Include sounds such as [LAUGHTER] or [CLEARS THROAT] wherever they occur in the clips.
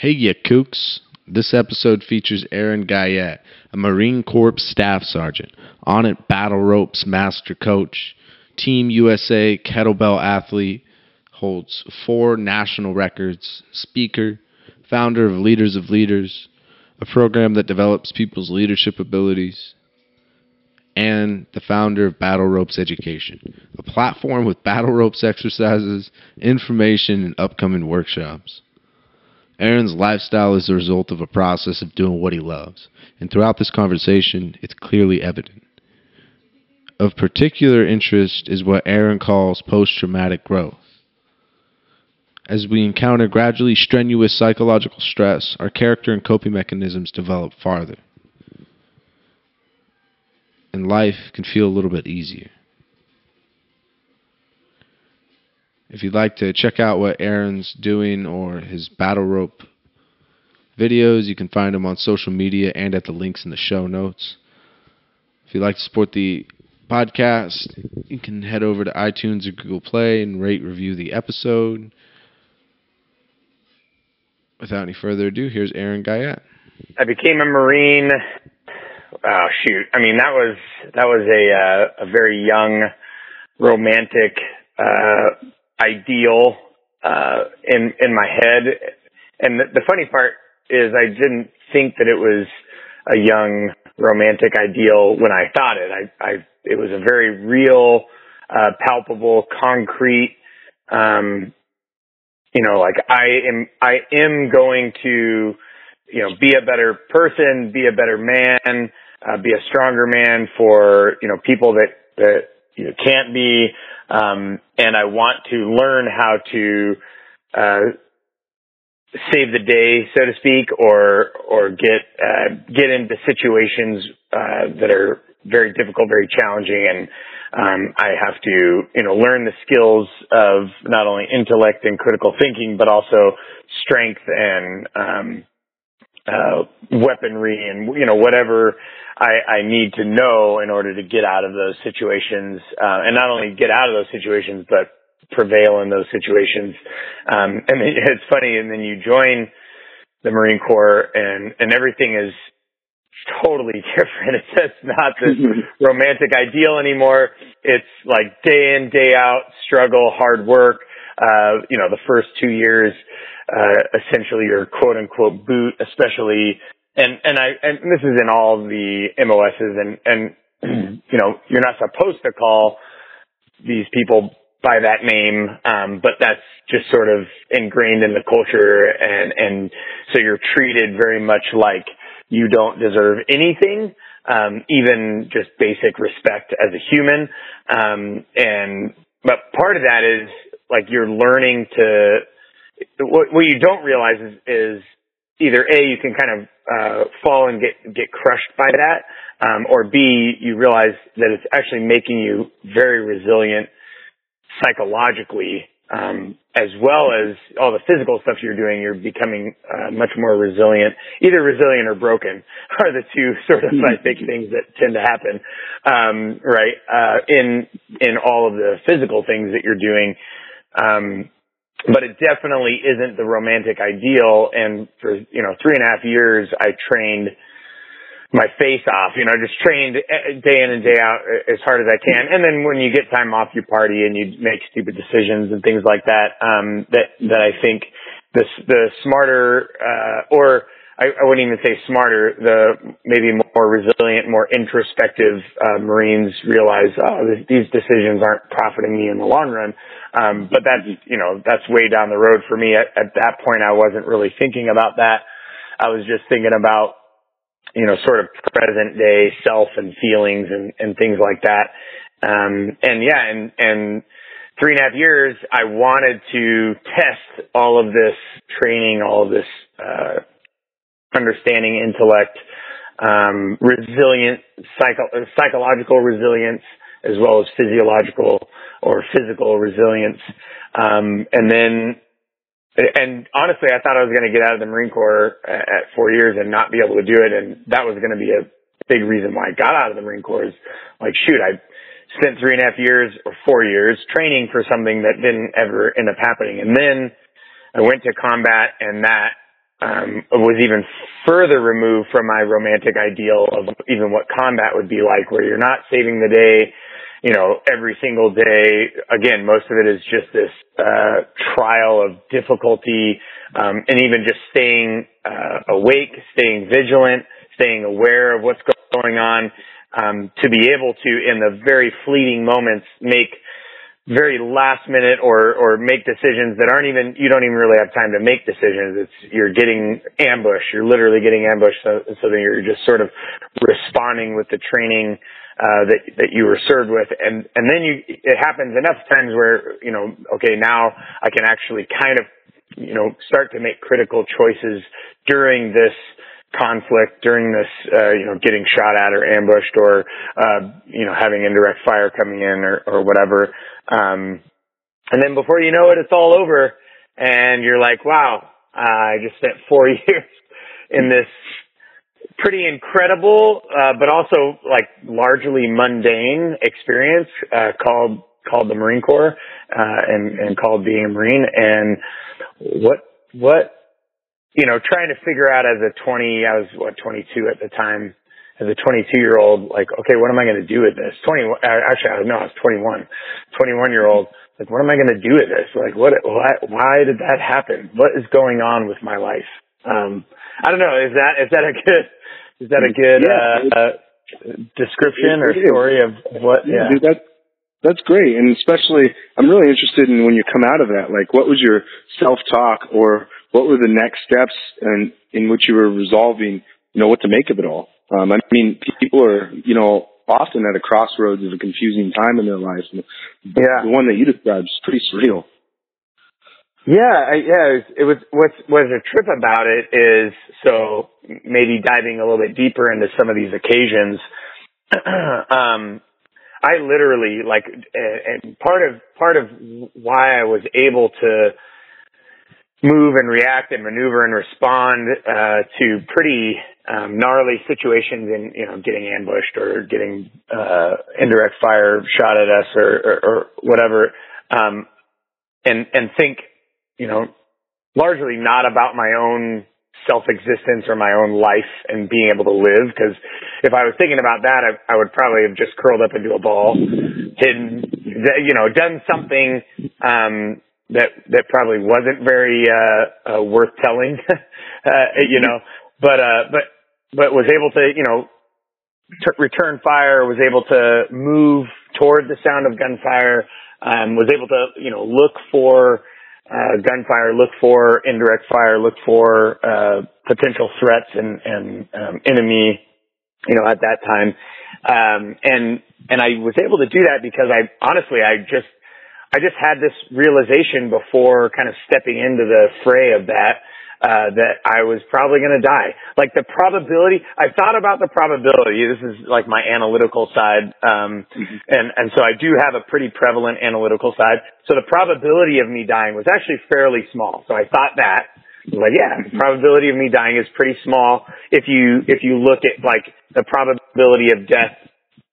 Hey, ya kooks. This episode features Aaron Guyette, a Marine Corps staff sergeant, Onnit battle ropes master coach, Team USA kettlebell athlete, holds four national records, speaker, founder of Leaders of Leaders, a program that develops people's leadership abilities, and the founder of Battle Ropes Education, a platform with battle ropes exercises, information, and upcoming workshops. Aaron's lifestyle is the result of a process of doing what he loves, and throughout this conversation, it's clearly evident. Of particular interest is what Aaron calls post traumatic growth. As we encounter gradually strenuous psychological stress, our character and coping mechanisms develop farther. And life can feel a little bit easier. If you'd like to check out what Aaron's doing or his battle rope videos, you can find them on social media and at the links in the show notes. If you'd like to support the podcast, you can head over to iTunes or Google Play and rate review the episode. Without any further ado, here's Aaron Guyette. I became a Marine. Oh shoot! I mean that was that was a uh, a very young, romantic uh, ideal uh, in in my head. And the, the funny part is, I didn't think that it was a young romantic ideal when I thought it. I, I it was a very real, uh, palpable, concrete. Um, you know, like I am, I am going to, you know, be a better person, be a better man, uh, be a stronger man for you know people that that you know, can't be um, and I want to learn how to uh, save the day, so to speak, or or get uh, get into situations uh, that are very difficult, very challenging, and um, I have to you know learn the skills of not only intellect and critical thinking, but also strength and um, uh, weaponry and you know whatever I, I need to know in order to get out of those situations, uh, and not only get out of those situations, but prevail in those situations. Um, and [LAUGHS] it's funny, and then you join the Marine Corps, and and everything is totally [LAUGHS] different. It's just not this romantic ideal anymore. It's like day in, day out, struggle, hard work. Uh, you know, the first two years, uh, essentially your quote unquote boot, especially and and I and this is in all the MOSs and and [CLEARS THROAT] you know you're not supposed to call these people by that name, um, but that's just sort of ingrained in the culture, and and so you're treated very much like you don't deserve anything, um, even just basic respect as a human, um, and but part of that is like you're learning to what, what you don't realize is, is either a you can kind of uh, fall and get get crushed by that, um, or b you realize that it's actually making you very resilient psychologically, um, as well as all the physical stuff you're doing. You're becoming uh, much more resilient. Either resilient or broken [LAUGHS] are the two sort of I think things that tend to happen, um, right? Uh, in in all of the physical things that you're doing. Um, but it definitely isn't the romantic ideal. And for, you know, three and a half years, I trained my face off, you know, just trained day in and day out as hard as I can. And then when you get time off, you party and you make stupid decisions and things like that. Um, that, that I think the, the smarter, uh, or, I, I wouldn't even say smarter, the maybe more resilient, more introspective uh, Marines realize, oh, this, these decisions aren't profiting me in the long run. Um, but that's, you know, that's way down the road for me. At, at that point, I wasn't really thinking about that. I was just thinking about, you know, sort of present day self and feelings and, and things like that. Um, and yeah, and, and three and a half years, I wanted to test all of this training, all of this, uh, understanding intellect, um, resilient, psycho- psychological resilience, as well as physiological or physical resilience. Um, and then, and honestly, I thought I was going to get out of the Marine Corps at four years and not be able to do it. And that was going to be a big reason why I got out of the Marine Corps like, shoot, I spent three and a half years or four years training for something that didn't ever end up happening. And then I went to combat and that um, was even further removed from my romantic ideal of even what combat would be like, where you're not saving the day, you know, every single day. Again, most of it is just this uh, trial of difficulty, um, and even just staying uh, awake, staying vigilant, staying aware of what's going on, um, to be able to, in the very fleeting moments, make very last minute or or make decisions that aren't even you don't even really have time to make decisions. It's you're getting ambushed. You're literally getting ambushed. So, so then you're just sort of responding with the training uh that that you were served with. And and then you it happens enough times where you know okay now I can actually kind of you know start to make critical choices during this conflict during this, uh, you know, getting shot at or ambushed or, uh, you know, having indirect fire coming in or, or whatever. Um, and then before you know it, it's all over and you're like, wow, I just spent [LAUGHS] four years in this pretty incredible, uh, but also like largely mundane experience, uh, called, called the Marine Corps, uh, and, and called being a Marine. And what, what, you know, trying to figure out as a 20, I was what, 22 at the time, as a 22 year old, like, okay, what am I going to do with this? 20, uh, actually, no, I was 21, 21 year old. Like, what am I going to do with this? Like, what, why, why did that happen? What is going on with my life? Um, I don't know. Is that, is that a good, is that a good, yeah, uh, uh, description or story of what? Yeah, yeah. Dude, that, that's great. And especially, I'm really interested in when you come out of that, like, what was your self talk or what were the next steps and in which you were resolving, you know, what to make of it all? Um, I mean, people are, you know, often at a crossroads of a confusing time in their lives. And yeah. The one that you described is pretty surreal. Yeah, I, yeah, it was, it was, what's, what's a trip about it is, so maybe diving a little bit deeper into some of these occasions, [CLEARS THROAT] um, I literally, like, and part of, part of why I was able to, move and react and maneuver and respond uh, to pretty um, gnarly situations in you know getting ambushed or getting uh, indirect fire shot at us or, or, or whatever, um, and and think you know largely not about my own self existence or my own life and being able to live because if I was thinking about that I, I would probably have just curled up into a ball hidden you know done something um that that probably wasn't very uh, uh worth telling [LAUGHS] uh you know but uh but but was able to you know t- return fire was able to move toward the sound of gunfire um was able to you know look for uh gunfire look for indirect fire look for uh potential threats and and um enemy you know at that time. Um and and I was able to do that because I honestly I just I just had this realization before kind of stepping into the fray of that, uh, that I was probably going to die. Like the probability, I thought about the probability. This is like my analytical side. Um, mm-hmm. and, and so I do have a pretty prevalent analytical side. So the probability of me dying was actually fairly small. So I thought that. Like, yeah, the mm-hmm. probability of me dying is pretty small. If you, if you look at like the probability of death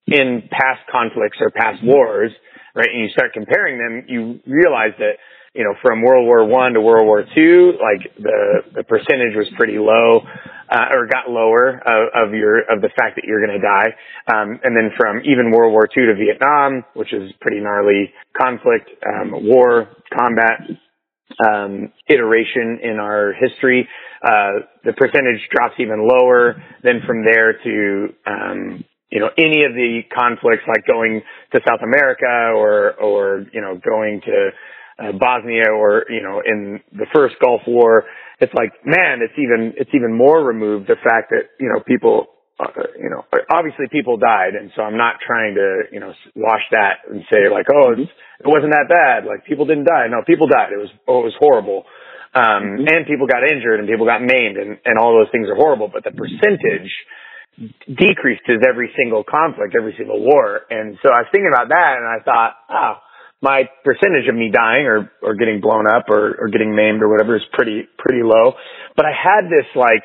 in past conflicts or past wars, right? And you start comparing them, you realize that, you know, from World War One to World War Two, like the the percentage was pretty low, uh, or got lower of, of your of the fact that you're going to die. Um, and then from even World War Two to Vietnam, which is pretty gnarly conflict, um, war, combat, um, iteration in our history, uh, the percentage drops even lower. Then from there to um, you know, any of the conflicts like going to South America or, or, you know, going to uh, Bosnia or, you know, in the first Gulf War, it's like, man, it's even, it's even more removed the fact that, you know, people, uh, you know, obviously people died. And so I'm not trying to, you know, wash that and say like, oh, it wasn't that bad. Like people didn't die. No, people died. It was, oh, it was horrible. Um, mm-hmm. and people got injured and people got maimed and, and all those things are horrible. But the percentage, decreased as every single conflict, every single war. And so I was thinking about that and I thought, oh, my percentage of me dying or, or getting blown up or, or getting maimed or whatever is pretty, pretty low. But I had this like,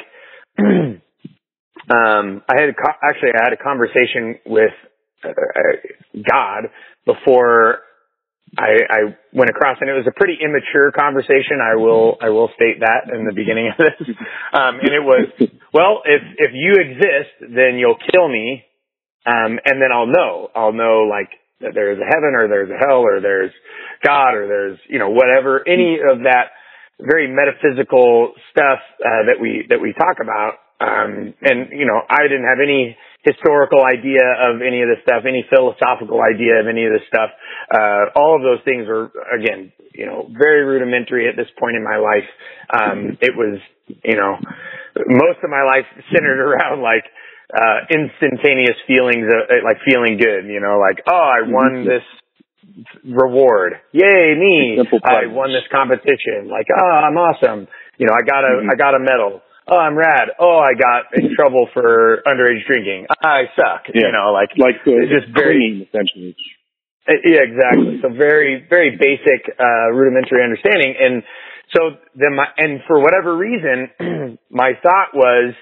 [CLEARS THROAT] um, I had a, actually I had a conversation with uh, God before I, I went across and it was a pretty immature conversation. I will, I will state that in the beginning of this. [LAUGHS] Um, and it was, well, if, if you exist, then you'll kill me. Um, and then I'll know, I'll know like that there's a heaven or there's a hell or there's God or there's, you know, whatever, any of that very metaphysical stuff, uh, that we, that we talk about. Um, and, you know, I didn't have any historical idea of any of this stuff, any philosophical idea of any of this stuff. Uh, all of those things were, again, you know, very rudimentary at this point in my life. Um, it was, you know, most of my life centered [LAUGHS] around like, uh, instantaneous feelings of like feeling good, you know, like, oh, I won mm-hmm. this reward. Yay, me. I won this competition. Like, oh, I'm awesome. You know, I got a, mm-hmm. I got a medal oh, I'm rad. Oh, I got in trouble for underage drinking. I suck. Yeah. You know, like like the, it's just very essentially. Uh, yeah, exactly. So very very basic uh, rudimentary understanding, and so then my and for whatever reason, [CLEARS THROAT] my thought was.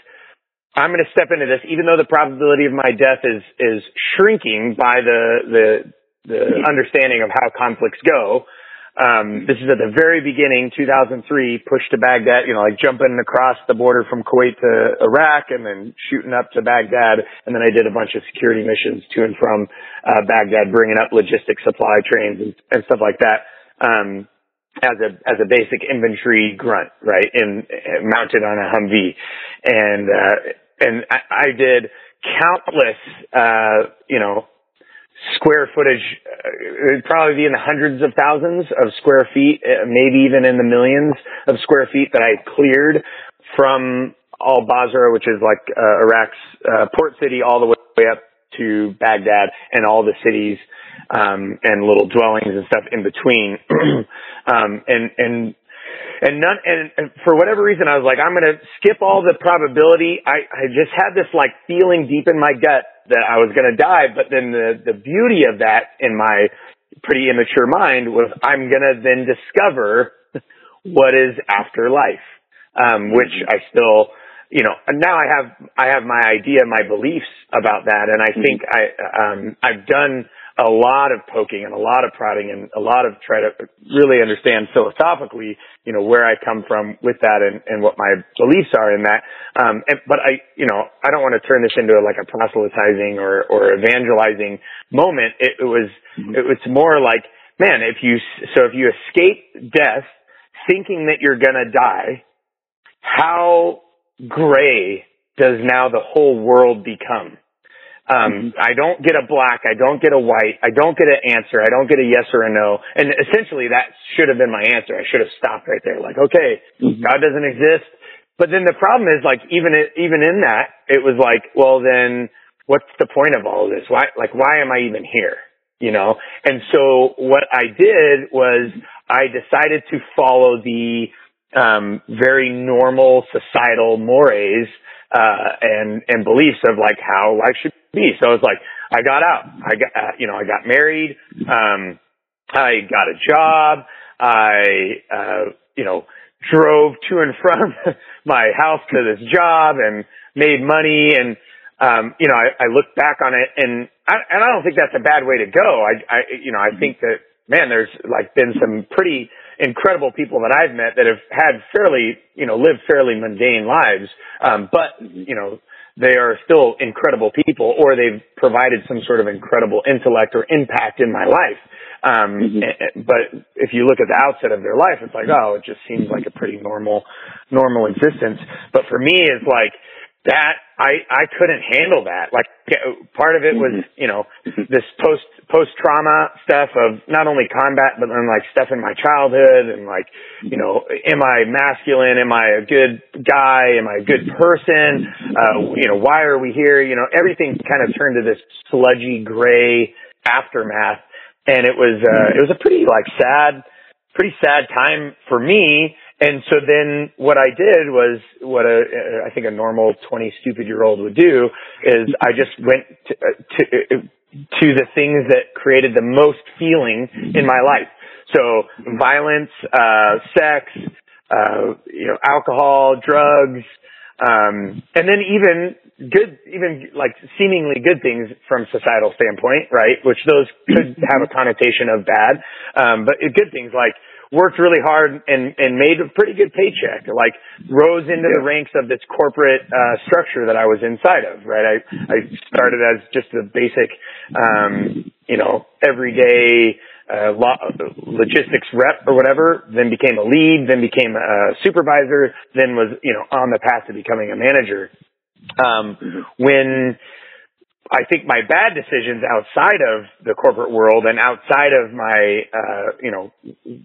I'm going to step into this, even though the probability of my death is is shrinking by the the the understanding of how conflicts go. Um, this is at the very beginning, 2003, push to Baghdad, you know, like jumping across the border from Kuwait to Iraq and then shooting up to Baghdad. And then I did a bunch of security missions to and from, uh, Baghdad, bringing up logistic supply trains and, and stuff like that. Um, as a as a basic infantry grunt, right, in mounted on a Humvee, and uh, and I, I did countless, uh, you know, square footage, uh, it'd probably be in the hundreds of thousands of square feet, uh, maybe even in the millions of square feet that I cleared from Al Basra, which is like uh, Iraq's uh, port city, all the way up to Baghdad and all the cities um, and little dwellings and stuff in between. [CLEARS THROAT] um, and and and none and, and for whatever reason I was like I'm going to skip all the probability. I I just had this like feeling deep in my gut that I was going to die. But then the, the beauty of that in my pretty immature mind was I'm going to then discover what is after life, um, which I still, you know, now I have, I have my idea, my beliefs about that. And I think I, um, I've done a lot of poking and a lot of prodding and a lot of try to really understand philosophically, you know, where I come from with that and, and what my beliefs are in that. Um, and, but I, you know, I don't want to turn this into like a proselytizing or, or evangelizing moment. It, it was, mm-hmm. it was more like, man, if you, so if you escape death thinking that you're going to die, how gray does now the whole world become? Um, I don't get a black. I don't get a white. I don't get an answer. I don't get a yes or a no. And essentially that should have been my answer. I should have stopped right there. Like, okay, mm-hmm. God doesn't exist. But then the problem is like, even, it, even in that, it was like, well, then what's the point of all of this? Why, like, why am I even here? You know? And so what I did was I decided to follow the, um, very normal societal mores, uh, and, and beliefs of like how life should be. So it's like, I got out. I got, uh, you know, I got married. Um, I got a job. I, uh, you know, drove to and from [LAUGHS] my house to this job and made money. And, um, you know, I, I look back on it and I, and I don't think that's a bad way to go. I, I, you know, I think that, man, there's like been some pretty incredible people that I've met that have had fairly, you know, lived fairly mundane lives. Um, but, you know, they are still incredible people or they've provided some sort of incredible intellect or impact in my life. Um, mm-hmm. but if you look at the outset of their life, it's like, oh, it just seems like a pretty normal, normal existence. But for me, it's like, that I I couldn't handle that. Like part of it was mm-hmm. you know this post post trauma stuff of not only combat but then like stuff in my childhood and like you know am I masculine? Am I a good guy? Am I a good person? Uh, you know why are we here? You know everything kind of turned to this sludgy gray aftermath, and it was uh, it was a pretty like sad pretty sad time for me and so then what I did was what a, I think a normal 20 stupid year old would do is I just went to, to, to the things that created the most feeling in my life. So violence, uh, sex, uh, you know, alcohol, drugs, Um, and then even good, even like seemingly good things from societal standpoint, right? Which those could have a connotation of bad. Um, but good things like worked really hard and, and made a pretty good paycheck, like rose into the ranks of this corporate, uh, structure that I was inside of, right? I, I started as just a basic, um, you know, everyday, uh, logistics rep or whatever, then became a lead, then became a supervisor, then was, you know, on the path to becoming a manager. Um, when, I think my bad decisions outside of the corporate world and outside of my, uh, you know,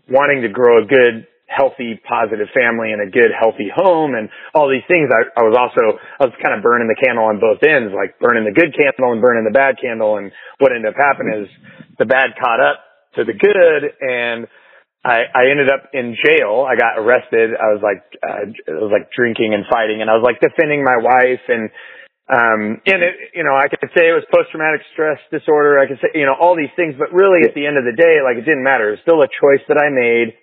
wanting to grow a good, healthy, positive family and a good, healthy home and all these things, I, I was also, I was kind of burning the candle on both ends, like burning the good candle and burning the bad candle. And what ended up happening is the bad caught up to the good and I, I ended up in jail. I got arrested. I was like, uh, it was like drinking and fighting and I was like defending my wife and, um, and it, you know, I could say it was post-traumatic stress disorder. I could say, you know, all these things, but really at the end of the day, like it didn't matter. It was still a choice that I made,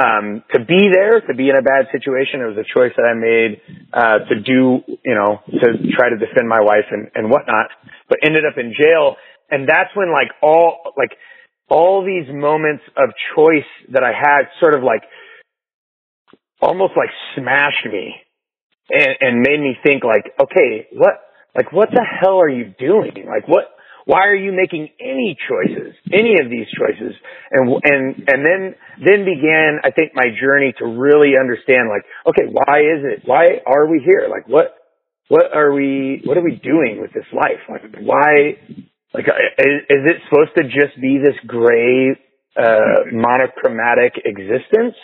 um, to be there, to be in a bad situation. It was a choice that I made, uh, to do, you know, to try to defend my wife and, and whatnot, but ended up in jail. And that's when like all, like all these moments of choice that I had sort of like, almost like smashed me and, and made me think like, okay, what, like, what the hell are you doing? Like, what, why are you making any choices, any of these choices? And, and, and then, then began, I think, my journey to really understand, like, okay, why is it, why are we here? Like, what, what are we, what are we doing with this life? Like, why, like, is, is it supposed to just be this gray, uh, monochromatic existence?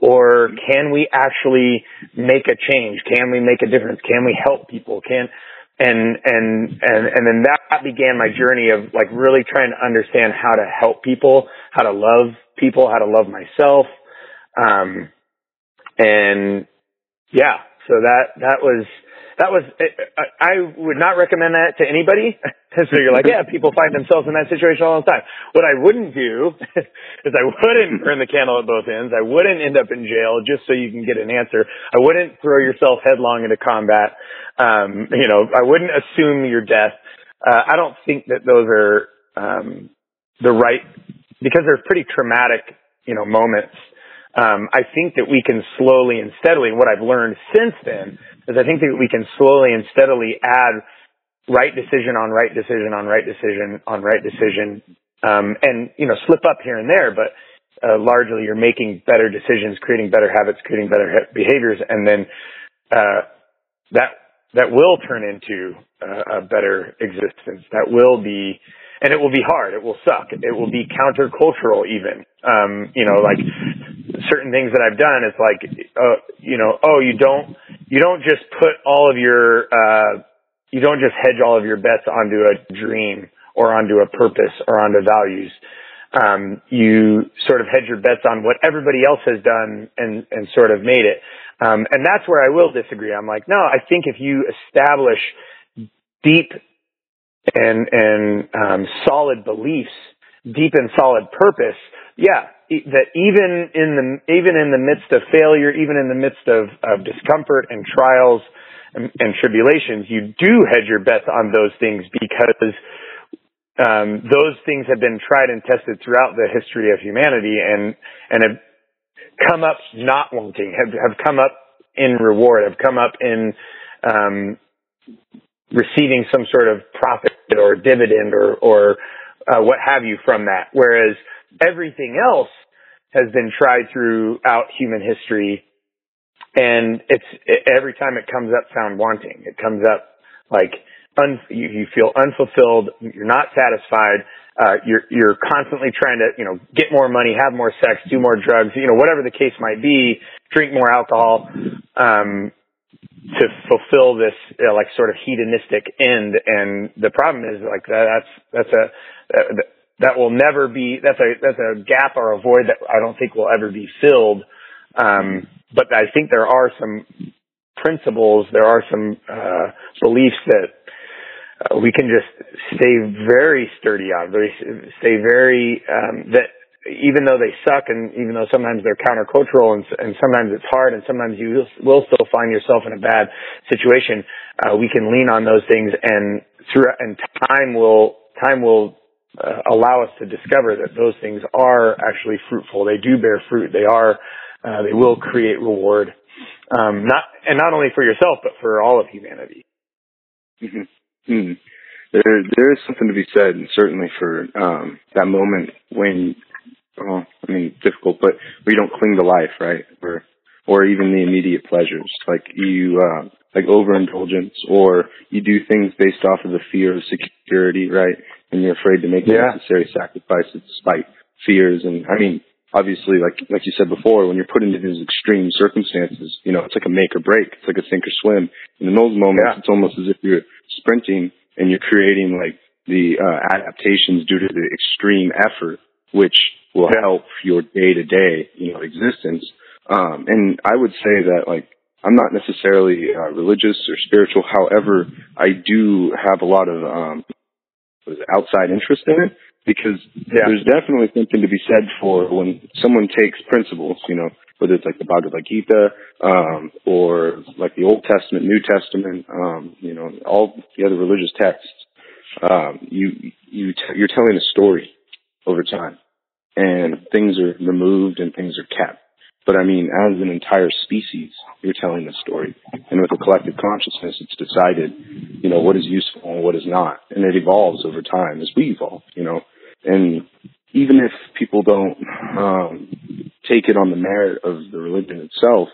Or can we actually make a change? Can we make a difference? Can we help people? Can, and and and and then that began my journey of like really trying to understand how to help people, how to love people, how to love myself, um, and yeah, so that that was that was I would not recommend that to anybody. [LAUGHS] so you're like, yeah, people find themselves in that situation all the time. What I wouldn't do [LAUGHS] is I wouldn't [LAUGHS] burn the candle at both ends. I wouldn't end up in jail just so you can get an answer. I wouldn't throw yourself headlong into combat. Um, you know, I wouldn't assume your death. Uh, I don't think that those are um, the right because they're pretty traumatic, you know, moments. Um, I think that we can slowly and steadily. What I've learned since then is I think that we can slowly and steadily add right decision on right decision on right decision on right decision, um, and you know slip up here and there, but uh, largely you're making better decisions, creating better habits, creating better ha- behaviors, and then uh, that that will turn into uh, a better existence. That will be, and it will be hard. It will suck. It will be countercultural even. Um, you know, like certain things that I've done. It's like, uh, you know, oh, you don't you don't just put all of your uh, you don't just hedge all of your bets onto a dream or onto a purpose or onto values. Um, you sort of hedge your bets on what everybody else has done and and sort of made it. Um, and that's where I will disagree. I'm like, no, I think if you establish deep and and um, solid beliefs, deep and solid purpose, yeah, that even in the even in the midst of failure, even in the midst of, of discomfort and trials and, and tribulations, you do hedge your bets on those things because um, those things have been tried and tested throughout the history of humanity and and have come up not wanting, have have come up in reward, have come up in um, receiving some sort of profit or dividend or or uh, what have you from that. Whereas everything else has been tried throughout human history. And it's it, every time it comes up found wanting. It comes up like un, you, you feel unfulfilled. You're not satisfied. Uh, you're you're constantly trying to you know get more money have more sex do more drugs you know whatever the case might be drink more alcohol um to fulfill this know, like sort of hedonistic end. And the problem is like that, that's that's a uh, that will never be that's a that's a gap or a void that I don't think will ever be filled. Um, but I think there are some principles, there are some uh, beliefs that uh, we can just stay very sturdy on, very stay very um, that even though they suck and even though sometimes they're countercultural and, and sometimes it's hard and sometimes you will still find yourself in a bad situation, uh, we can lean on those things and through, and time will, time will uh, allow us to discover that those things are actually fruitful. They do bear fruit. They are, uh, they will create reward. Um, not, and not only for yourself, but for all of humanity. Mm-hmm. Mm-hmm. There, there is something to be said, and certainly for um, that moment when well, I mean, difficult, but we don't cling to life, right? Or, or even the immediate pleasures, like you, uh, like overindulgence, or you do things based off of the fear of security, right? And you're afraid to make yeah. necessary sacrifices despite fears. And I mean, obviously, like, like you said before, when you're put into these extreme circumstances, you know, it's like a make or break. It's like a sink or swim. And in those moments, yeah. it's almost as if you're sprinting and you're creating like the uh, adaptations due to the extreme effort, which will help your day to day, you know, existence. Um, and I would say that like, I'm not necessarily uh, religious or spiritual. However, I do have a lot of um, outside interest in it because yeah. there's definitely something to be said for when someone takes principles, you know, whether it's like the Bhagavad Gita um, or like the Old Testament, New Testament, um, you know, all the other religious texts. Um, you you t- you're telling a story over time and things are removed and things are kept. But I mean, as an entire species, you're telling a story. And with a collective consciousness, it's decided, you know, what is useful and what is not. And it evolves over time as we evolve, you know. And even if people don't um, take it on the merit of the religion itself,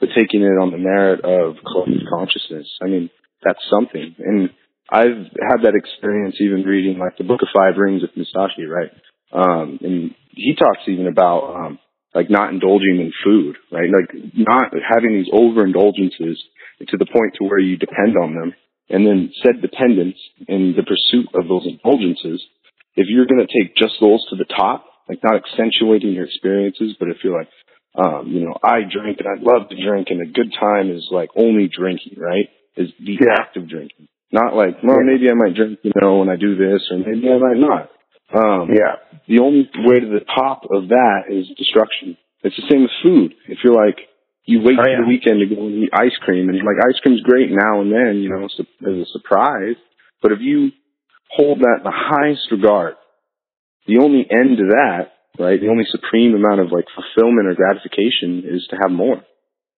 but taking it on the merit of collective consciousness, I mean, that's something. And I've had that experience even reading like the Book of Five Rings with Musashi, right? Um, and he talks even about, um, like not indulging in food, right? Like not having these overindulgences to the point to where you depend on them. And then said dependence in the pursuit of those indulgences, if you're going to take just those to the top, like not accentuating your experiences, but if you're like, um, you know, I drink and I love to drink and a good time is like only drinking, right? Is the yeah. act of drinking. Not like, well, maybe I might drink, you know, when I do this or maybe I might not. Um, yeah. The only way to the top of that is destruction. It's the same with food. If you're like, you wait oh, for yeah. the weekend to go and eat ice cream, and like ice cream's great now and then, you know, as a surprise. But if you hold that in the highest regard, the only end to that, right, the only supreme amount of like fulfillment or gratification is to have more.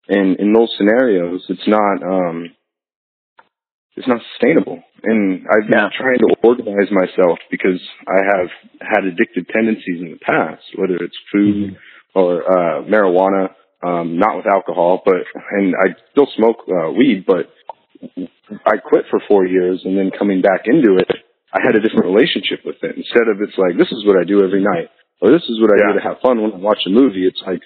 And in those scenarios, it's not, um, it's not sustainable. And I've been yeah. trying to organize myself because I have had addictive tendencies in the past, whether it's food mm-hmm. or uh, marijuana, um, not with alcohol, but and I still smoke uh, weed, but I quit for four years and then coming back into it, I had a different relationship with it. Instead of it's like this is what I do every night, or this is what I yeah. do to have fun when I watch a movie. It's like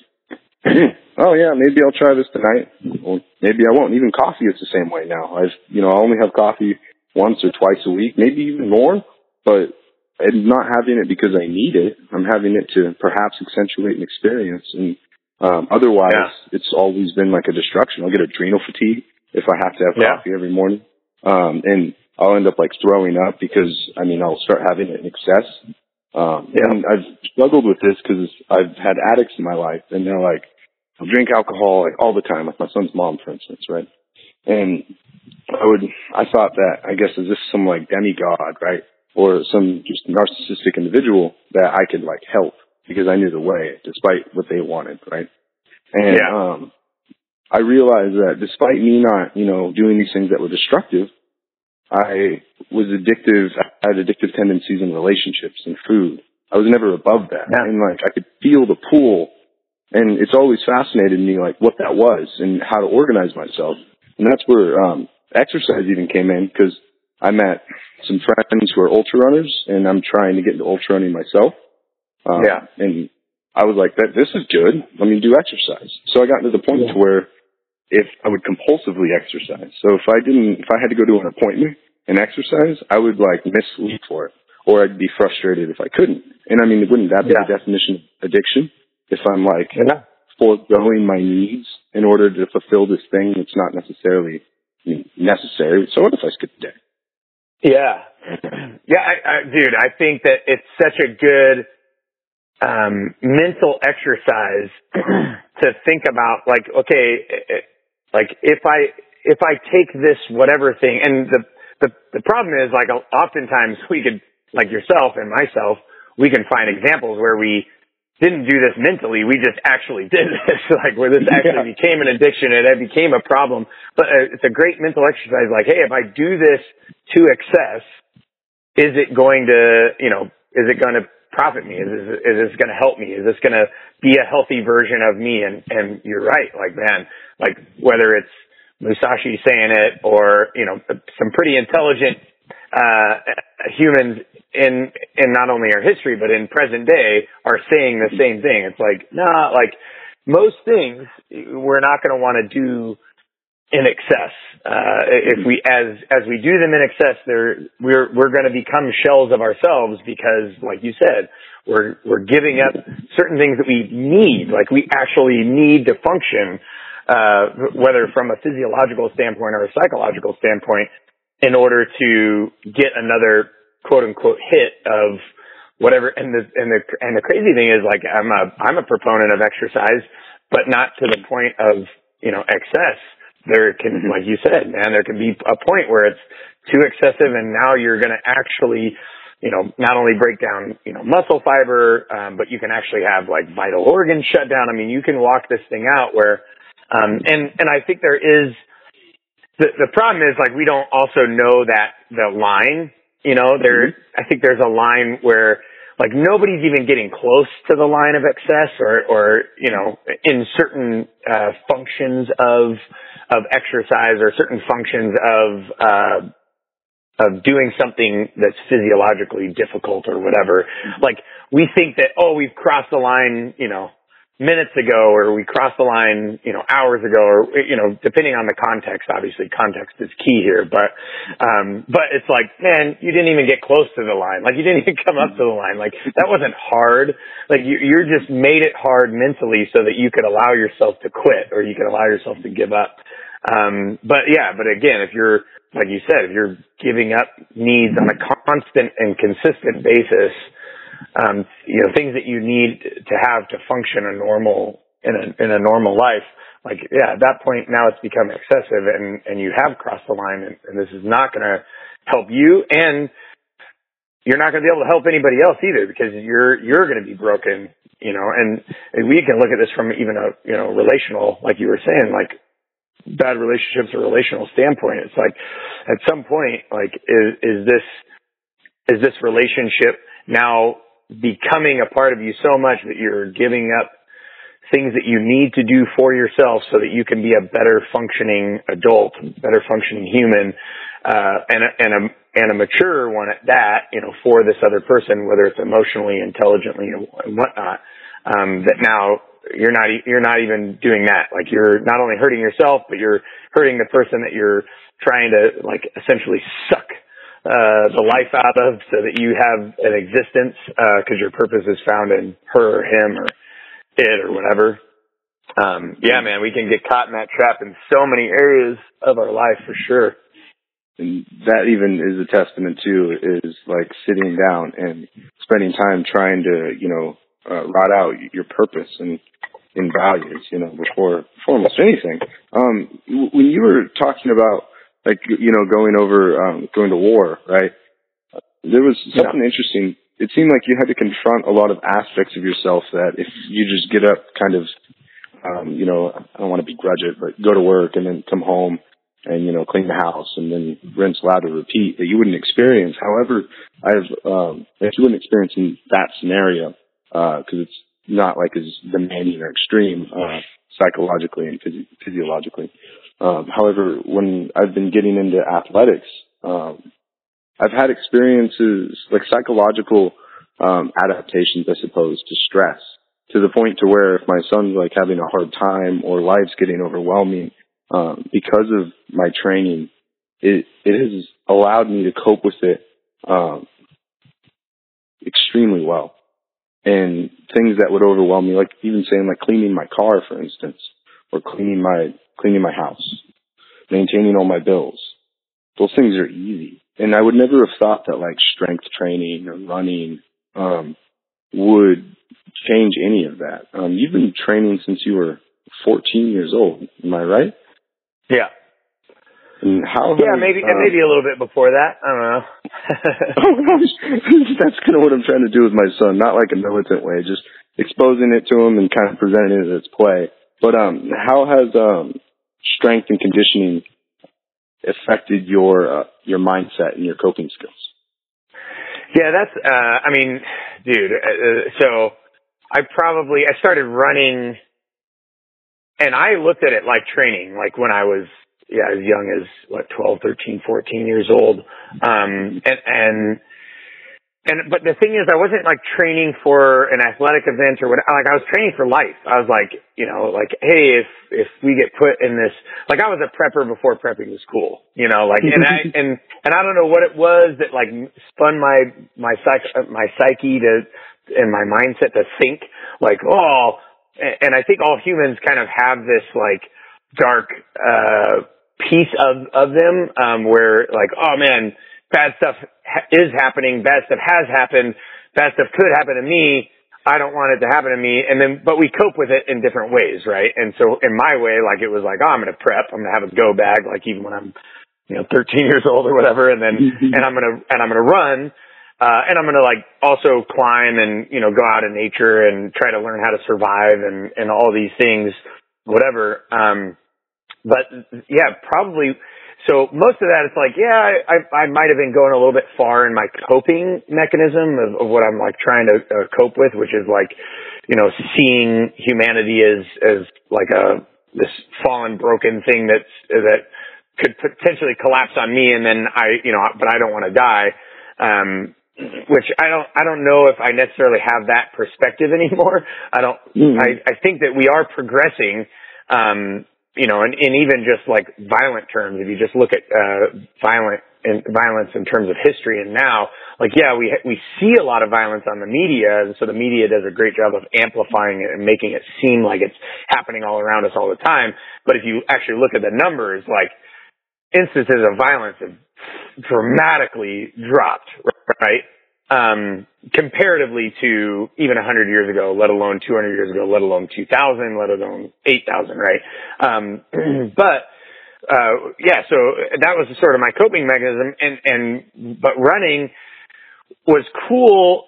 [CLEARS THROAT] oh yeah, maybe I'll try this tonight. Or maybe I won't. Even coffee is the same way now. I've, you know, I only have coffee once or twice a week, maybe even more, but I'm not having it because I need it. I'm having it to perhaps accentuate an experience. And, um, otherwise yeah. it's always been like a destruction. I'll get adrenal fatigue if I have to have yeah. coffee every morning. Um, and I'll end up like throwing up because, I mean, I'll start having it in excess. Um, yeah. and I've struggled with this because I've had addicts in my life and they're like, I'll drink alcohol like all the time, like my son's mom, for instance, right? And I would, I thought that, I guess, is this some like demigod, right? Or some just narcissistic individual that I could like help because I knew the way despite what they wanted, right? And, yeah. um, I realized that despite me not, you know, doing these things that were destructive, I was addictive, I had addictive tendencies in relationships and food. I was never above that. Yeah. And like, I could feel the pull and it's always fascinated me like what that was and how to organize myself. And that's where um, exercise even came in because I met some friends who are ultra runners, and I'm trying to get into ultra running myself. Um, yeah. And I was like, "That this is good. Let me do exercise." So I got to the point yeah. to where if I would compulsively exercise. So if I didn't, if I had to go to an appointment and exercise, I would like miss sleep for it, or I'd be frustrated if I couldn't. And I mean, wouldn't that be yeah. the definition of addiction? if I'm like yeah. foregoing my needs in order to fulfill this thing that's not necessarily necessary. So what if I skip a day? Yeah. Yeah, I, I, dude, I think that it's such a good um, mental exercise [CLEARS THROAT] to think about like, okay, like if I, if I take this whatever thing and the, the, the problem is like oftentimes [LAUGHS] we could, like yourself and myself, we can find examples where we didn't do this mentally. We just actually [LAUGHS] did this, like where this actually yeah. became an addiction and it became a problem. But uh, it's a great mental exercise. Like, hey, if I do this to excess, is it going to, you know, is it going to profit me? Is this, is this going to help me? Is this going to be a healthy version of me? And, and you're right. Like, man, like whether it's Musashi saying it or, you know, some pretty intelligent, uh, humans in in not only our history but in present day are saying the same thing. It's like nah, like most things we're not going to want to do in excess. Uh, if we as as we do them in excess, they're we're we're going to become shells of ourselves because, like you said, we're we're giving up certain things that we need, like we actually need to function, uh, whether from a physiological standpoint or a psychological standpoint, in order to get another quote unquote hit of whatever. And the and the and the crazy thing is like I'm a I'm a proponent of exercise, but not to the point of you know excess. There can, mm-hmm. like you said, man, there can be a point where it's too excessive, and now you're going to actually you know, not only break down, you know, muscle fiber, um, but you can actually have like vital organs shut down. I mean, you can walk this thing out where, um, and, and I think there is, the, the problem is like we don't also know that the line you know, there, mm-hmm. I think there's a line where like nobody's even getting close to the line of excess or, or, you know, in certain, uh, functions of, of exercise or certain functions of, uh, of doing something that's physiologically difficult or whatever. Mm-hmm. Like we think that, oh, we've crossed the line, you know, minutes ago or we crossed the line, you know, hours ago or, you know, depending on the context, obviously context is key here, but, um, but it's like, man, you didn't even get close to the line. Like you didn't even come up to the line. Like that wasn't hard. Like you, you're just made it hard mentally so that you could allow yourself to quit or you could allow yourself to give up. Um, but yeah, but again, if you're, like you said, if you're giving up needs on a constant and consistent basis, um, you know, things that you need to have to function a normal in a in a normal life. Like, yeah, at that point now it's become excessive, and and you have crossed the line, and, and this is not going to help you, and you're not going to be able to help anybody else either because you're you're going to be broken, you know. And, we can look at this from even a you know relational, like you were saying, like bad relationships or relational standpoint. It's like at some point, like is is this is this relationship now becoming a part of you so much that you're giving up things that you need to do for yourself so that you can be a better functioning adult, better functioning human, uh, and a, and a, and a mature one at that, you know, for this other person, whether it's emotionally, intelligently, and whatnot, um, that now you're not, you're not even doing that. Like you're not only hurting yourself, but you're hurting the person that you're trying to like essentially suck uh, the life out of so that you have an existence, uh, cause your purpose is found in her or him or it or whatever. Um, yeah, man, we can get caught in that trap in so many areas of our life for sure. And that even is a testament to is like sitting down and spending time trying to, you know, uh, rot out your purpose and in values, you know, before, before almost anything. Um, when you were talking about like you know going over um going to war right? There was something yeah. interesting. It seemed like you had to confront a lot of aspects of yourself that if you just get up kind of um you know i don't want to begrudge it but go to work and then come home and you know clean the house and then rinse lather repeat that you wouldn't experience. However i've um that you wouldn't experience in that scenario uh because it's not like as demanding or extreme uh psychologically and phys- physiologically um, however, when I've been getting into athletics, um, I've had experiences like psychological um, adaptations, I suppose, to stress to the point to where if my son's like having a hard time or life's getting overwhelming, um, because of my training, it it has allowed me to cope with it um, extremely well. And things that would overwhelm me, like even saying like cleaning my car, for instance, or cleaning my cleaning my house, maintaining all my bills. Those things are easy. And I would never have thought that like strength training or running, um, would change any of that. Um, you've been training since you were 14 years old. Am I right? Yeah. And how? Yeah, maybe um, maybe a little bit before that. I don't know. [LAUGHS] [LAUGHS] That's kind of what I'm trying to do with my son. Not like a militant way, just exposing it to him and kind of presenting it as play. But um, how has um, strength and conditioning affected your uh, your mindset and your coping skills? Yeah, that's. uh I mean, dude. Uh, so I probably I started running, and I looked at it like training, like when I was yeah as young as what 12, 13, 14 years old. Um, and and and but the thing is, I wasn't like training for an athletic event or what. Like I was training for life. I was like, you know, like hey, if if we get put in this, like I was a prepper before prepping was cool. You know, like and I [LAUGHS] and and I don't know what it was that like spun my my psych my psyche to and my mindset to think like oh, and I think all humans kind of have this like dark uh piece of of them um where like oh man bad stuff ha- is happening, bad stuff has happened, bad stuff could happen to me. I don't want it to happen to me. And then, but we cope with it in different ways, right? And so in my way, like it was like, oh, I'm going to prep. I'm going to have a go bag, like even when I'm, you know, 13 years old or whatever. And then, and I'm going to, and I'm going to run. Uh, and I'm going to like also climb and, you know, go out in nature and try to learn how to survive and, and all these things, whatever. Um, but yeah, probably so most of that, it's like, yeah, I, I I might have been going a little bit far in my coping mechanism of, of what I'm like trying to uh, cope with, which is like, you know, seeing humanity as, as like a, this fallen, broken thing that's, that could potentially collapse on me. And then I, you know, but I don't want to die. Um, which I don't, I don't know if I necessarily have that perspective [LAUGHS] anymore. I don't, Mhm. I, I think that we are progressing, um, you know, and, and even just like violent terms, if you just look at, uh, violent and violence in terms of history and now, like, yeah, we, we see a lot of violence on the media. And so the media does a great job of amplifying it and making it seem like it's happening all around us all the time. But if you actually look at the numbers, like instances of violence have dramatically dropped, right? Um, comparatively to even 100 years ago, let alone 200 years ago, let alone 2000, let alone 8000, right? Um, [CLEARS THROAT] but, uh, yeah, so that was sort of my coping mechanism and, and, but running was cool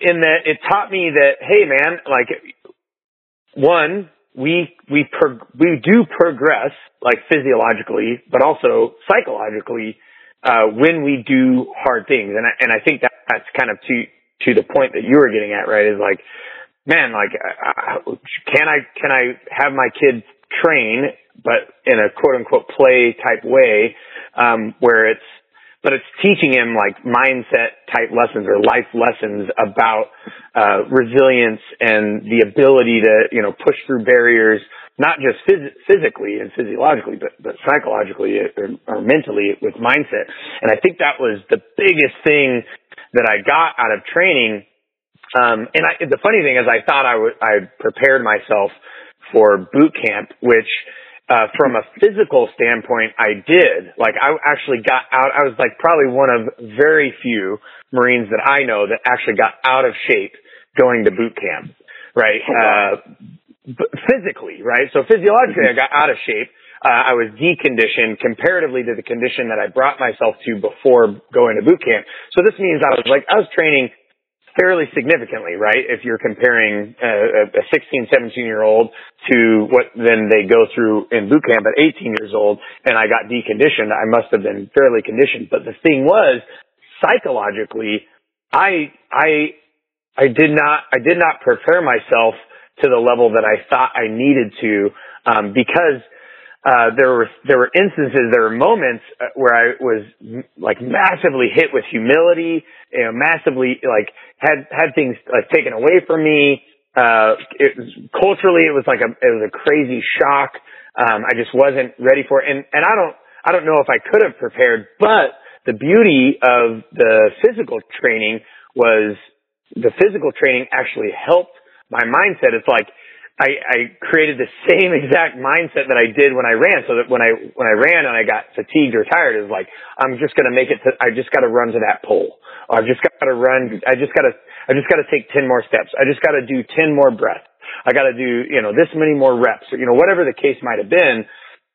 in that it taught me that, hey man, like, one, we, we, prog- we do progress, like physiologically, but also psychologically, uh, when we do hard things. And I, and I think that that's kind of to, to the point that you were getting at, right? Is like, man, like, uh, can I, can I have my kids train, but in a quote unquote play type way, um, where it's, but it's teaching him like mindset type lessons or life lessons about, uh, resilience and the ability to, you know, push through barriers, not just phys- physically and physiologically, but, but psychologically or, or mentally with mindset. And I think that was the biggest thing that I got out of training. Um, and I, the funny thing is I thought I would, I prepared myself for boot camp, which, uh, from a physical standpoint, I did. Like I actually got out, I was like probably one of very few Marines that I know that actually got out of shape going to boot camp, right? Uh, b- physically, right? So physiologically, I got out of shape. Uh, I was deconditioned comparatively to the condition that I brought myself to before going to boot camp. So this means I was like, I was training fairly significantly, right? If you're comparing uh, a 16, 17 year old to what then they go through in boot camp at 18 years old and I got deconditioned, I must have been fairly conditioned. But the thing was, psychologically, I, I, I did not, I did not prepare myself to the level that I thought I needed to, um, because uh, there were there were instances, there were moments uh, where I was like massively hit with humility, you know, massively like had had things like taken away from me. Uh, it was culturally, it was like a it was a crazy shock. Um, I just wasn't ready for it, and and I don't I don't know if I could have prepared, but the beauty of the physical training was the physical training actually helped my mindset. It's like I, I created the [LAUGHS] same exact mindset that I did when I ran. So that when I, when I ran and I got fatigued or tired, it was like, I'm just to make it to, I just got to run to that pole. I've just got to run. I just got to, I just got to take 10 more steps. I just got to do 10 more breaths. I got to do, you know, this many more reps or, you know, whatever the case might have been.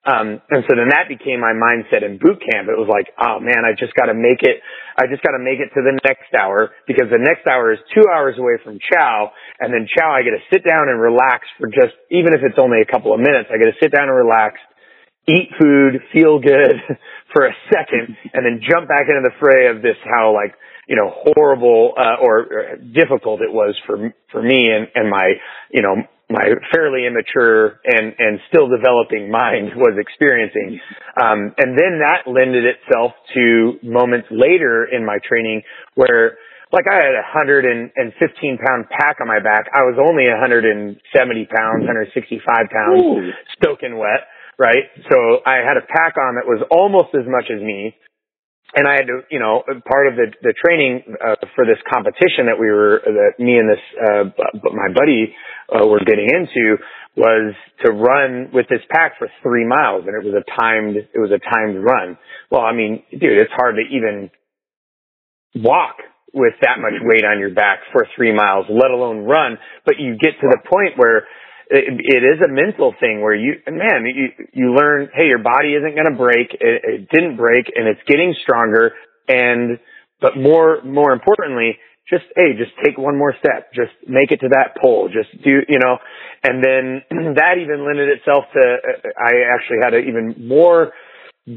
Um, and so then that became my mindset in boot camp. It was like, oh man, I just got to make it. I just got to make it to the next hour because the next hour is two hours away from chow. And then chow, I get to sit down and relax for just, even if it's only a couple of minutes, I get to sit down and relax, eat food, feel good [LAUGHS] for a second, and then jump back into the fray of this, how like, you know, horrible, uh, or, or difficult it was for, for me and, and my, you know, my fairly immature and, and still developing mind was experiencing. Um, and then that lended itself to moments later in my training where like I had a hundred and fifteen pound pack on my back. I was only a hundred and seventy pounds, hundred sixty five pounds, Ooh. soaking wet, right? So I had a pack on that was almost as much as me and I had to, you know, part of the the training uh, for this competition that we were that me and this uh, b- my buddy uh, were getting into was to run with this pack for three miles, and it was a timed it was a timed run. Well, I mean, dude, it's hard to even walk with that much weight on your back for three miles, let alone run. But you get to the point where it, it is a mental thing where you, man, you, you learn, hey, your body isn't going to break. It, it didn't break and it's getting stronger. And, but more, more importantly, just, hey, just take one more step. Just make it to that pole. Just do, you know, and then [CLEARS THROAT] that even lended itself to, I actually had an even more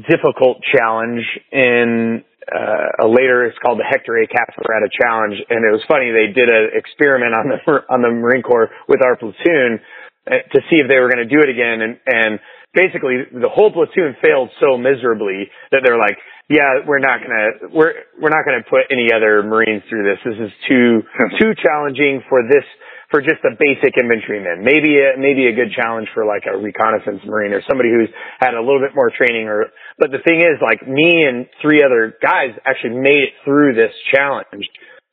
difficult challenge in, uh, a later, it's called the Hector A. Cafferata Challenge. And it was funny. They did an experiment on the, [LAUGHS] on the Marine Corps with our platoon uh, to see if they were going to do it again. And, and basically the whole platoon failed so miserably that they're like, yeah, we're not going to, we're, we're not going to put any other Marines through this. This is too, [LAUGHS] too challenging for this, for just a basic infantryman. Maybe a, maybe a good challenge for like a reconnaissance Marine or somebody who's had a little bit more training or, but the thing is like me and three other guys actually made it through this challenge.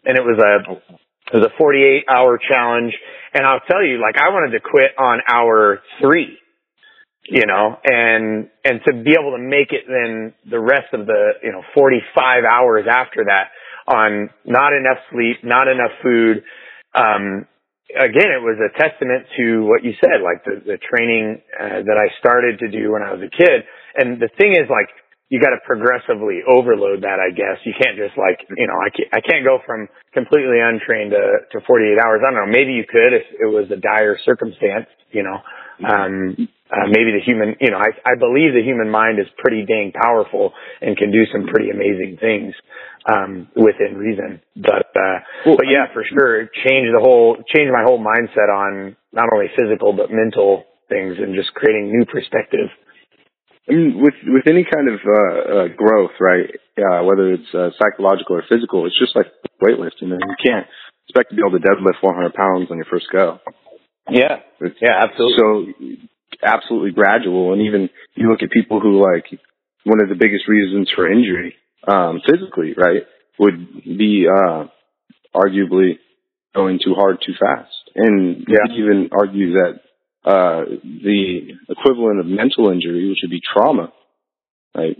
And it was a, it was a 48 hour challenge and I'll tell you, like, I wanted to quit on hour three, you know, and, and to be able to make it then the rest of the, you know, 45 hours after that on not enough sleep, not enough food. Um, again, it was a testament to what you said, like the, the training uh, that I started to do when I was a kid. And the thing is, like, you got to progressively overload that, I guess. You can't just like, you know, I can't, I can't go from completely untrained to, to 48 hours. I don't know. Maybe you could if it was a dire circumstance, you know. Um, uh, maybe the human, you know, I, I believe the human mind is pretty dang powerful and can do some pretty amazing things, um, within reason. But, uh, well, but yeah, for sure, change the whole, change my whole mindset on not only physical, but mental things and just creating new perspective. I mean, with with any kind of uh, uh, growth, right? Uh, whether it's uh, psychological or physical, it's just like weightlifting. I mean, you can't expect to be able to deadlift 400 pounds on your first go. Yeah, it's, yeah, absolutely. So, absolutely gradual. And even you look at people who like one of the biggest reasons for injury, um, physically, right, would be uh, arguably going too hard too fast. And yeah. even argue that uh, the equivalent of mental injury, which would be trauma, right?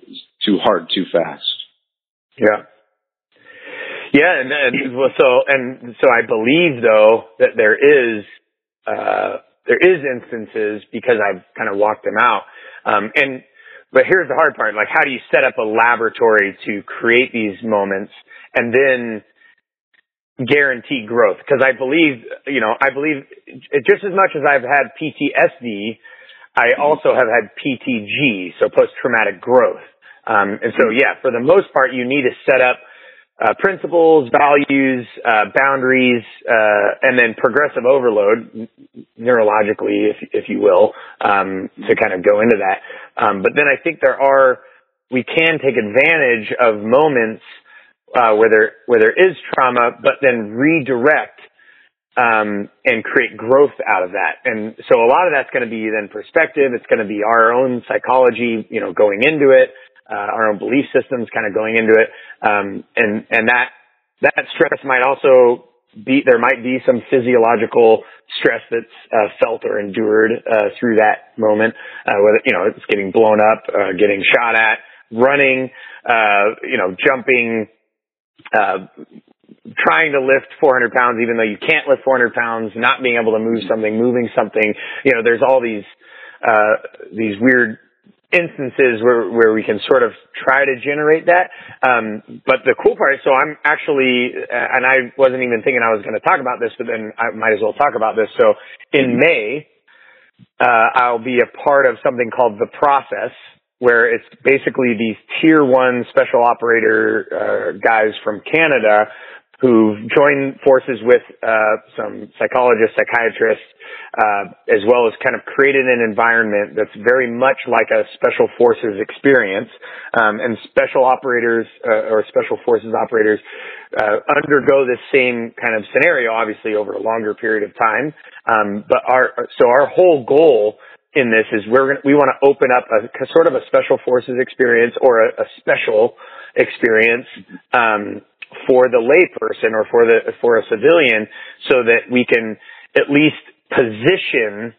Too hard, too fast. Yeah. Yeah, and, and so and so I believe though that there is uh, there is instances because I've kind of walked them out. Um, and but here's the hard part: like, how do you set up a laboratory to create these moments, and then guarantee growth because I believe, you know, I believe just as much as I've had PTSD, I also have had PTG, so post-traumatic growth. Um, and so, yeah, for the most part, you need to set up uh, principles, values, uh, boundaries, uh, and then progressive overload, neurologically, if if you will, um, to kind of go into that. Um, but then I think there are we can take advantage of moments uh, where there where there is trauma, but then redirect um, and create growth out of that. And so a lot of that's going to be then perspective. It's going to be our own psychology, you know, going into it, uh, our own belief systems kind of going into it, um, and and that that stress might also be there might be some physiological stress that's uh, felt or endured uh, through that moment, uh, whether you know it's getting blown up, uh, getting shot at, running, uh, you know, jumping, uh, trying to lift 400 pounds even though you can't lift 400 pounds, not being able to move something, moving something. You know, there's all these uh, these weird instances where where we can sort of try to generate that. Um, but the cool part, so I'm actually, uh, and I wasn't even thinking I was going to talk about this, but then I might as well talk about this. So in May, uh, I'll be a part of something called the process, where it's basically these tier one special operator uh, guys from Canada who've joined forces with uh, some psychologists, psychiatrists, uh, as well as kind of created an environment that's very much like a special forces experience. Um, and special operators uh, or special forces operators uh, undergo this same kind of scenario, obviously over a longer period of time. Um, but our so our whole goal in this is we're gonna, we want to open up a, sort of a special forces experience or a, a special experience um, for the layperson or for the for a civilian so that we can at least position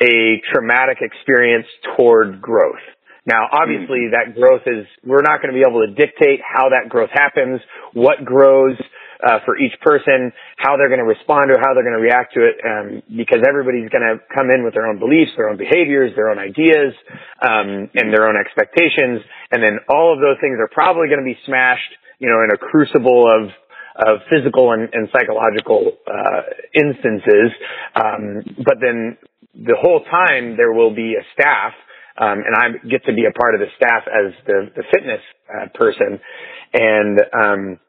a traumatic experience toward growth. Now, obviously that growth is, we're not going to be able to dictate how that growth happens, what grows, uh, for each person, how they're going to respond or how they're going to react to it, um, because everybody's going to come in with their own beliefs, their own behaviors, their own ideas, um, and their own expectations, and then all of those things are probably going to be smashed you know, in a crucible of of physical and, and psychological uh, instances. Um, but then the whole time there will be a staff, um, and I get to be a part of the staff as the, the fitness uh, person, and um,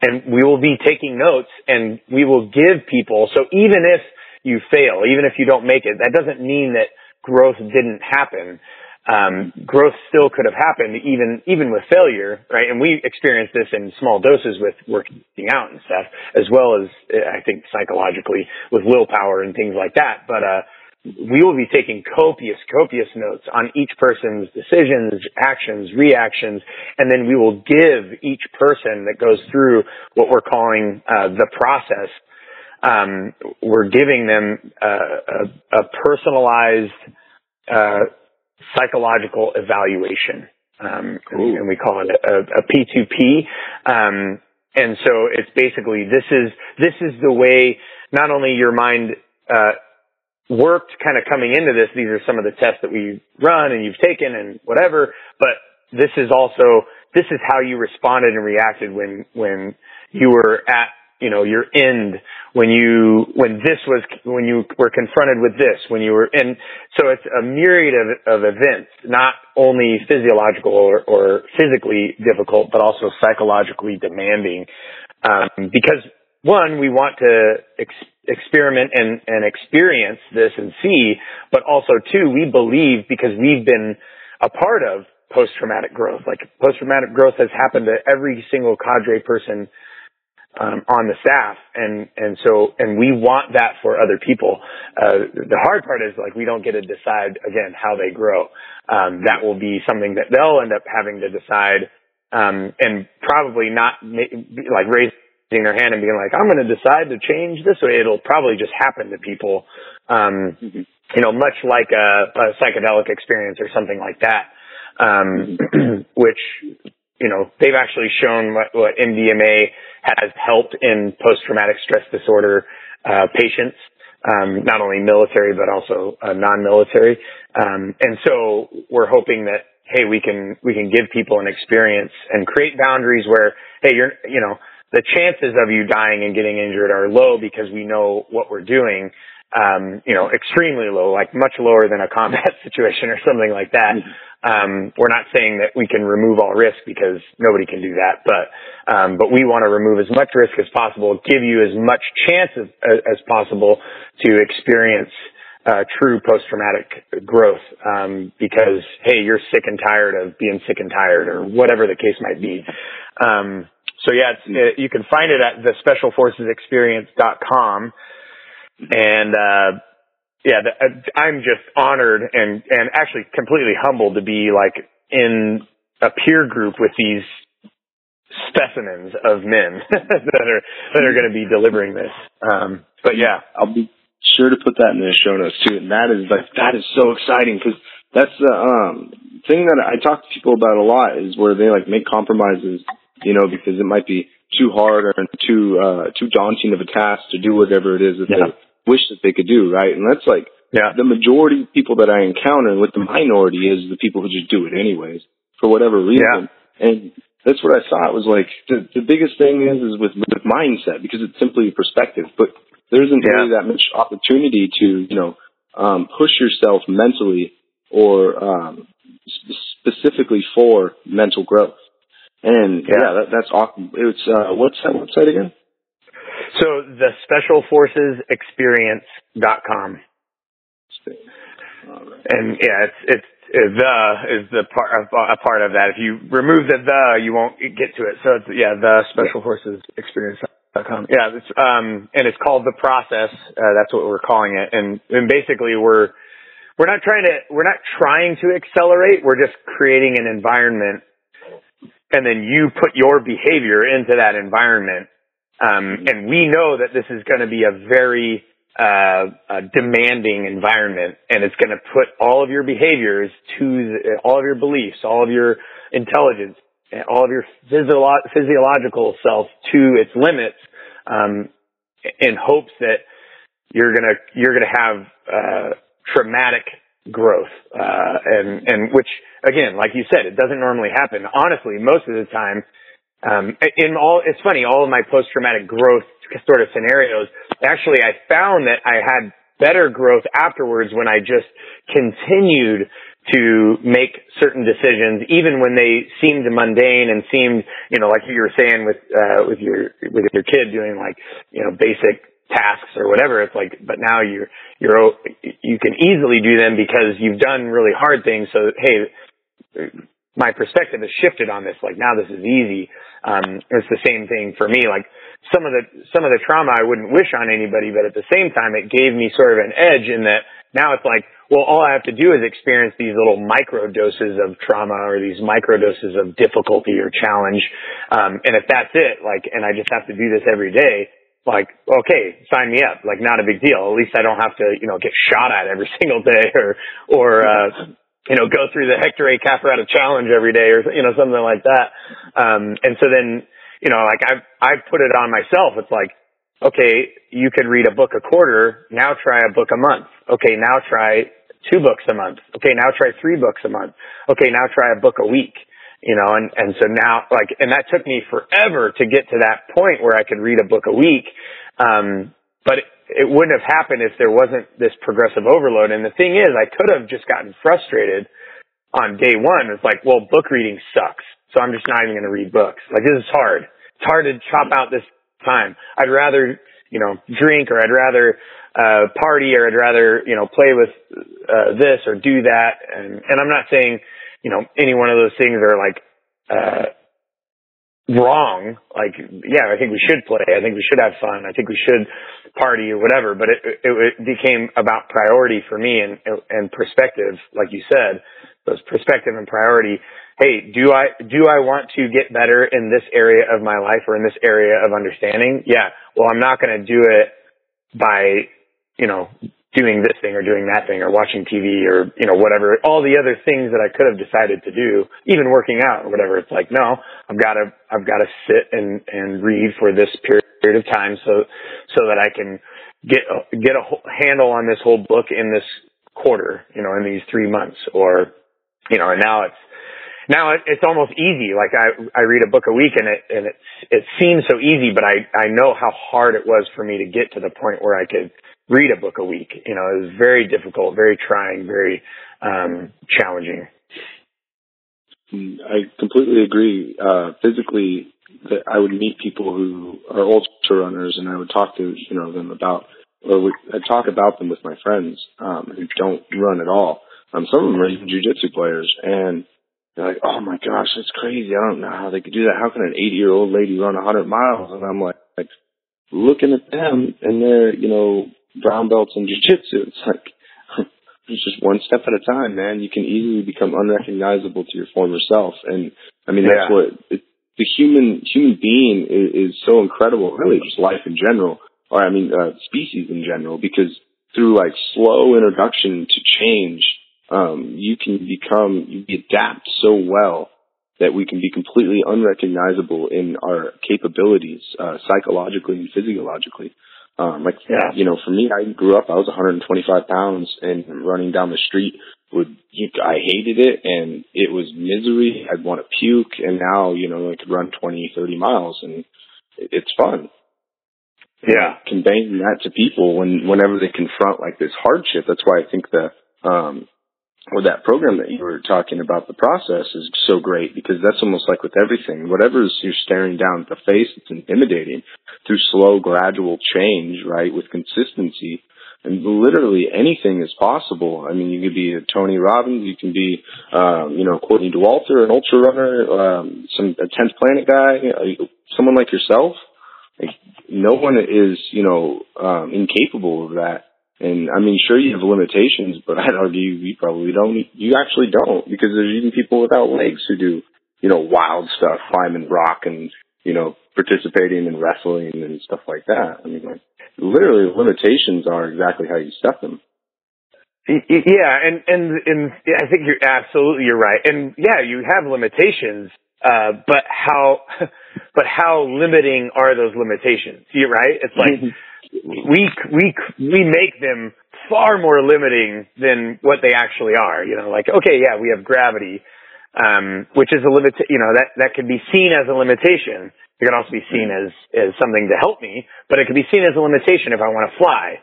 and we will be taking notes, and we will give people. So even if you fail, even if you don't make it, that doesn't mean that growth didn't happen um, growth still could have happened even even with failure, right? And we experienced this in small doses with working out and stuff, as well as I think psychologically with willpower and things like that. But uh, we will be taking copious, copious notes on each person's decisions, actions, reactions, and then we will give each person that goes through what we're calling uh, the process. Um, we're giving them uh, a, a, personalized uh, psychological evaluation. Um, and, and, we call it a a P2P. Um, and so it's basically this is this is the way not only your mind uh, worked kind of coming into this. These are some of the tests that we run and you've taken and whatever. But this is also this is how you responded and reacted when when you were at you know, your end when you, when this was, when you were confronted with this, when you were, and so it's a myriad of, of events, not only physiological or, or physically difficult, but also psychologically demanding. Um, because one, we want to ex- experiment and, and experience this and see, but also two, we believe because we've been a part of post-traumatic growth. Like post-traumatic growth has happened to every single cadre person um, on the staff, and and so and we want that for other people. Uh, the hard part is like we don't get to decide again how they grow. Um, that will be something that they'll end up having to decide, um, and probably not like raising their hand and being like, I'm going to decide to change this way. It'll probably just happen to people, um, mm-hmm. you know, much like a, a psychedelic experience or something like that. Um, mm-hmm. [CLEARS THROAT] which you know, they've actually shown what, what MDMA has helped in post-traumatic stress disorder uh, patients, um, not only military but also uh, non-military. Um, and so we're hoping that hey, we can we can give people an experience and create boundaries where hey, you're you know the chances of you dying and getting injured are low because we know what we're doing um, you know, extremely low, like much lower than a combat [LAUGHS] situation or something like that. Um, we're not saying that we can remove all risk because nobody can do that, but um, but we want to remove as much risk as possible, give you as much chance as, as possible to experience uh, true post-traumatic growth um, because hey, you're sick and tired of being sick and tired or whatever the case might be. Um, so yeah, it, you can find it at the specialforcesexperience.com. And, uh, yeah, the, uh, I'm just honored and, and actually completely humbled to be like in a peer group with these specimens of men [LAUGHS] that are that are going to be delivering this. Um, but yeah, I'll be sure to put that in the show notes too. And that is like that is so exciting because that's the um, thing that I talk to people about a lot is where they like make compromises, you know, because it might be too hard or too uh, too daunting of a task to do whatever it is that yeah. they wish that they could do, right? And that's like yeah. the majority of people that I encounter, and with the minority is the people who just do it anyways for whatever reason. Yeah. And that's what I thought was like the the biggest thing is is with with mindset because it's simply perspective, but there isn't yeah. really that much opportunity to you know um, push yourself mentally or um, specifically for mental growth. And yeah, yeah that, that's awesome. It's uh, what's that website again? So the Special Forces Experience.com. Right. And yeah, it's it's the is the part of, a part of that. If you remove the the, you won't get to it. So it's yeah, the Special Forces Experience. Yeah, it's, um, and it's called the process. Uh, that's what we're calling it. And and basically, we're we're not trying to we're not trying to accelerate. We're just creating an environment, and then you put your behavior into that environment. Um, and we know that this is going to be a very uh, a demanding environment, and it's going to put all of your behaviors to the, all of your beliefs, all of your intelligence, all of your physio- physiological self to its limits, um, in hopes that you're gonna you're gonna have uh, traumatic growth, uh, and and which again, like you said, it doesn't normally happen. Honestly, most of the time, um, in all, it's funny, all of my post traumatic growth sort of scenarios, actually, I found that I had better growth afterwards when I just continued to make certain decisions, even when they seemed mundane and seemed, you know, like you were saying with, uh, with your, with your kid doing like, you know, basic tasks or whatever. It's like, but now you're, you're, you can easily do them because you've done really hard things. So, hey, my perspective has shifted on this. Like now this is easy. Um, it's the same thing for me. Like some of the, some of the trauma I wouldn't wish on anybody, but at the same time, it gave me sort of an edge in that now it's like, well, all I have to do is experience these little micro doses of trauma or these micro doses of difficulty or challenge. Um, and if that's it, like, and I just have to do this every day, like, okay, sign me up. Like, not a big deal. At least I don't have to, you know, get shot at every [LAUGHS] single day or, or, uh, you know, go through the Hector A. Cafferata challenge every day or, you know, something like that. Um, and so then, you know, like I've, I've put it on myself. It's like, okay, you could read a book a quarter. Now try a book a month. Okay, now try two books a month. Okay, now try three books a month. Okay, now try a book a week. You know, and, and so now, like, and that took me forever to get to that point where I could read a book a week. Um, but it, wouldn't have happened if there wasn't this progressive overload. And the thing is, I could have just gotten frustrated on day one. It's like, well, book reading sucks. So I'm just not even going to read books. Like, this is hard. It's hard to chop out this time. I'd rather, you know, drink or I'd rather, uh, party or I'd rather, you know, play with, uh, this or do that. And, and I'm not saying, you know, any one of those things are like, uh, wrong. Like, yeah, I think we should play. I think we should have fun. I think we should party or whatever. But it, it, it became about priority for me and, and perspective, like you said, those perspective and priority hey, do I, do I want to get better in this area of my life or in this area of understanding? Yeah. Well, I'm not going to do it by, you know, doing this thing or doing that thing or watching TV or, you know, whatever, all the other things that I could have decided to do, even working out or whatever. It's like, no, I've got to, I've got to sit and, and read for this period of time so, so that I can get, get a handle on this whole book in this quarter, you know, in these three months or, you know, and now it's, now it, it's almost easy. Like I, I read a book a week and it, and it, it seems so easy, but I, I know how hard it was for me to get to the point where I could read a book a week. You know, it was very difficult, very trying, very, um, challenging. I completely agree. Uh, physically, that I would meet people who are ultra runners, and I would talk to you know them about, or I'd talk about them with my friends um, who don't run at all. Um, some of them are even jujitsu players, and they're like, oh my gosh, that's crazy. I don't know how they could do that. How can an 80 year old lady run 100 miles? And I'm like, like looking at them and they're, you know, brown belts in jiu-jitsu. It's like, [LAUGHS] it's just one step at a time, man. You can easily become unrecognizable to your former self. And I mean, that's yeah. what it, the human human being is, is so incredible, really, just life in general, or I mean, uh, species in general, because through like slow introduction to change, um, you can become you adapt so well that we can be completely unrecognizable in our capabilities, uh, psychologically and physiologically. Um, like, yeah. you know, for me, I grew up, I was 125 pounds and running down the street would, I hated it and it was misery. I'd want to puke and now, you know, I could run 20, 30 miles and it's fun. Yeah. Conveying that to people when, whenever they confront like this hardship. That's why I think the, um, or that program that you were talking about, the process is so great because that's almost like with everything. Whatever you're staring down at the face, it's intimidating through slow, gradual change, right? With consistency. And literally anything is possible. I mean, you could be a Tony Robbins, you can be, um, you know, Courtney Dauwalter, an ultra runner, um, some, a 10th planet guy, someone like yourself. Like, no one is, you know, um, incapable of that and I mean, sure, you have limitations, but I'd argue you probably don't. You actually don't because there's even people without legs who do, you know, wild stuff, climbing rock and, you know, participating in wrestling and stuff like that. I mean, like, literally limitations are exactly how you set them. Yeah, and and and I think you're absolutely you're right. And yeah, you have limitations, uh, but how, [LAUGHS] but how limiting are those limitations? You right? It's like [LAUGHS] we we we make them far more limiting than what they actually are. You know, like okay, yeah, we have gravity, um, which is a limit. You know, that that can be seen as a limitation. It can also be seen as as something to help me, but it can be seen as a limitation if I want to fly.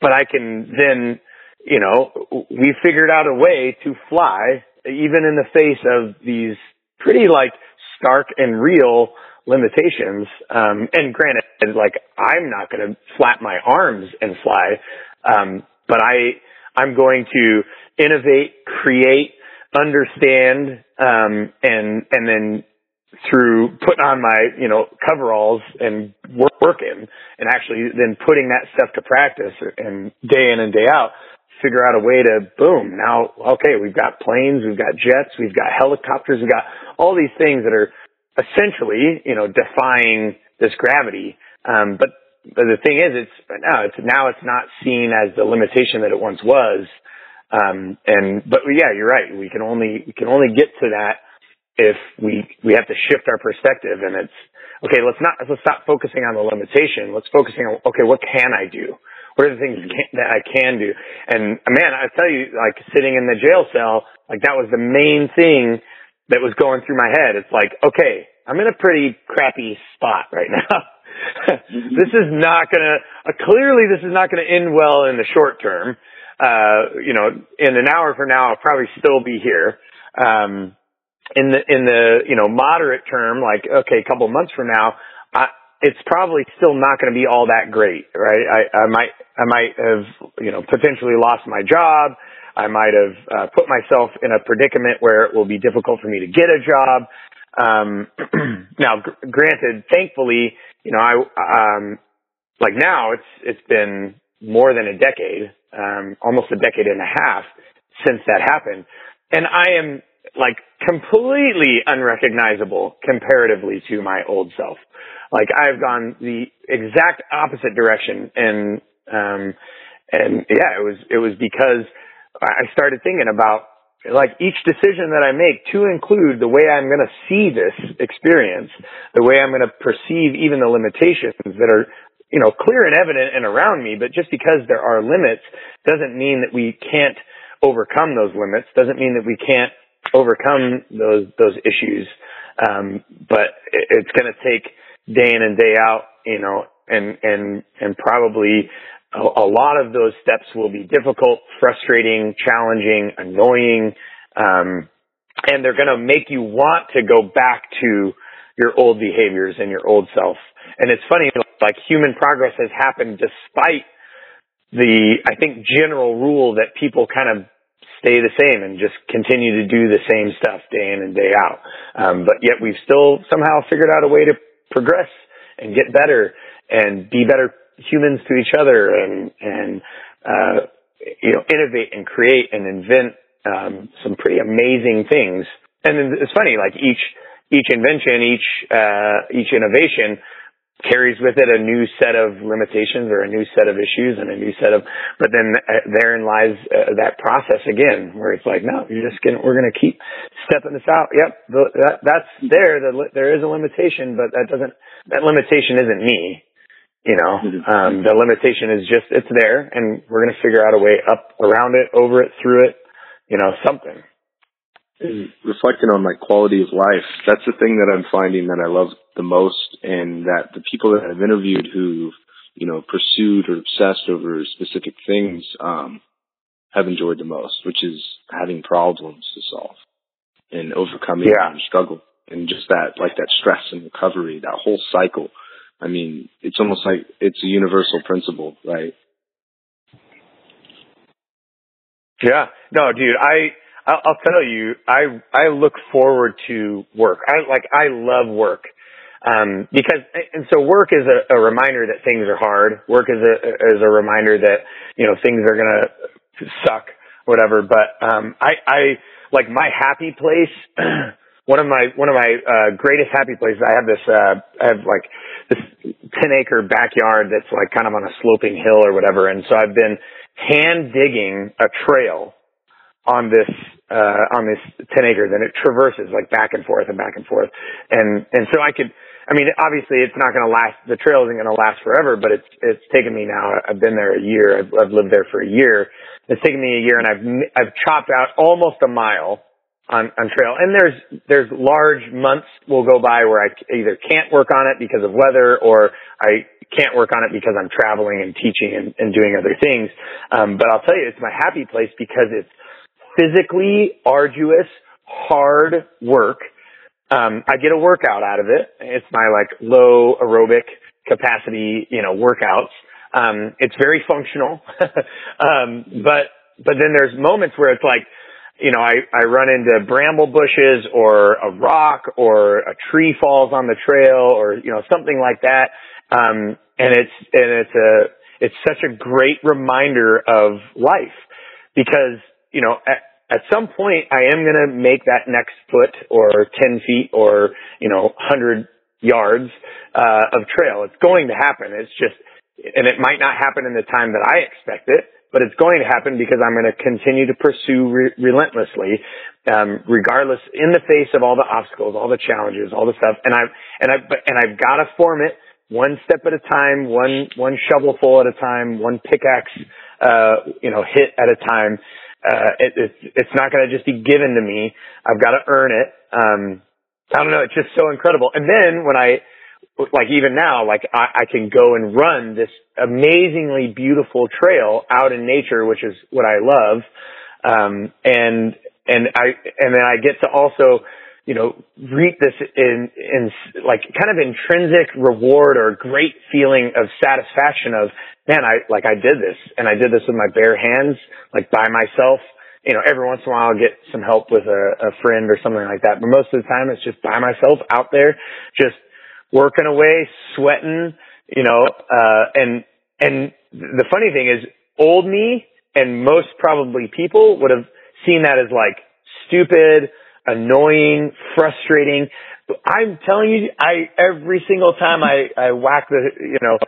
But I can then, you know, we figured out a way to fly even in the face of these pretty like stark and real limitations. Um, and granted, like I'm not going to flap my arms and fly, um, but I I'm going to innovate, create, understand, um, and and then through putting on my you know coveralls and work, working, and actually then putting that stuff to practice and day in and day out figure out a way to boom now okay we've got planes we've got jets we've got helicopters we've got all these things that are essentially, you know, defying this gravity. Um, but, but the thing is, it's now it's now it's not seen as the limitation that it once was. Um, and but yeah, you're right. We can only we can only get to that if we we have to shift our perspective. And it's okay. Let's not let's stop focusing on the limitation. Let's focusing on okay, what can I do? What are the things can, that I can do? And man, I tell you, like sitting in the jail cell, like that was the main thing that was going through my head. It's like, okay, I'm in a pretty crappy spot right now. [LAUGHS] this is not gonna, uh, clearly this is not gonna end well in the short term. Uh, you know, in an hour from now, I'll probably still be here. Um, in the, in the, you know, moderate term, like, okay, a couple months from now, I, it's probably still not going to be all that great, right? I, I might, I might have, you know, potentially lost my job. I might have uh, put myself in a predicament where it will be difficult for me to get a job. Um, [CLEARS THROAT] now, gr- granted, thankfully, you know, I, um, like now it's, it's been more than a decade, um, almost a decade and a half since that happened. And I am like completely unrecognizable comparatively to my old self. Like I've gone the exact opposite direction and, um, and yeah, it was, it was because I started thinking about like each decision that I make to include the way I'm going to see this experience, the way I'm going to perceive even the limitations that are, you know, clear and evident and around me. But just because there are limits doesn't mean that we can't overcome those limits. Doesn't mean that we can't overcome those those issues. Um, but it's going to take day in and day out, you know, and and and probably a, lot of those steps will be difficult, frustrating, challenging, annoying, um, and they're going to make you want to go back to your old behaviors and your old self. And it's funny, like human progress has happened despite the, I think, general rule that people kind of stay the same and just continue to do the same stuff day in and day out. Um, but yet we've still somehow figured out a way to progress and get better and be better humans to each other and and uh, you know innovate and create and invent um, some pretty amazing things. And it's funny, like each each invention, each uh, each innovation carries with it a new set of limitations or a new set of issues and a new set of, but then uh, therein lies uh, that process again, where it's like, no, you're just gonna, we're gonna keep stepping this out. Yep, the, that, that's there. The, there is a limitation, but that doesn't, that limitation isn't me. You know, mm-hmm. um, the limitation is just, it's there and we're gonna figure out a way up around it, over it, through it, you know, something And reflecting on like quality of life, that's the thing that I'm finding that I love the most and that the people that I've interviewed who, you know, pursued or obsessed over specific things, um, have enjoyed the most, which is having problems to solve and overcoming yeah. and struggle and just that, like that stress and recovery, that whole cycle. I mean, it's almost like it's a universal principle, right? Yeah. No, dude, I, I'll, tell you, I I look forward to work. I like I love work. Um, because, and so work is a, a reminder that things are hard. Work is a, is a reminder that, you know, things are going to suck, whatever. But, um, I, I, like my happy place, [CLEARS THROAT] one of my, one of my, uh, greatest happy places, I have this, uh, I have like this 10 acre backyard that's like kind of on a sloping hill or whatever. And so I've been hand digging a trail on this uh on this 10 acres and it traverses like back and forth and back and forth and and so I could I mean obviously it's not going to last the trail isn't going to last forever but it's it's taken me now I've been there a year I've, I've lived there for a year it's taken me a year and I've I've chopped out almost a mile on on trail and there's there's large months will go by where I either can't work on it because of weather or I can't work on it because I'm traveling and teaching and, and doing other things um but I'll tell you it's my happy place because it's physically arduous, hard work. Um, I get a workout out of it. It's my like low aerobic capacity, you know, workouts. Um, it's very functional. [LAUGHS] um, but, but then there's moments where it's like, you know, I, I run into bramble bushes or a rock or a tree falls on the trail or, you know, something like that. Um, and it's, and it's a, it's such a great reminder of life because you know, at, at some point I am going to make that next foot or 10 feet or, you know, 100 yards, uh, of trail. It's going to happen. It's just, and it might not happen in the time that I expect it, but it's going to happen because I'm going to continue to pursue re- relentlessly, um, regardless in the face of all the obstacles, all the challenges, all the stuff. And I've, and I, and I've got to form it one step at a time, one, one shovelful at a time, one pickaxe, uh, you know, hit at a time uh, it, it's, it's not going to just be given to me. I've got to earn it. Um, I don't know. It's just so incredible. And then when I, like even now, like I, I can go and run this amazingly beautiful trail out in nature, which is what I love. Um, and, and I, and then I get to also, you know, reap this in, in like kind of intrinsic reward or great feeling of satisfaction of, man, I, like I did this and I did this with my bare hands, like by myself. You know, every once in a while I'll get some help with a, a friend or something like that. But most of the time it's just by myself out there, just working away, sweating, you know, uh, and, and the funny thing is old me and most probably people would have seen that as like stupid, annoying, frustrating. I'm telling you, I every single time I I whack the you know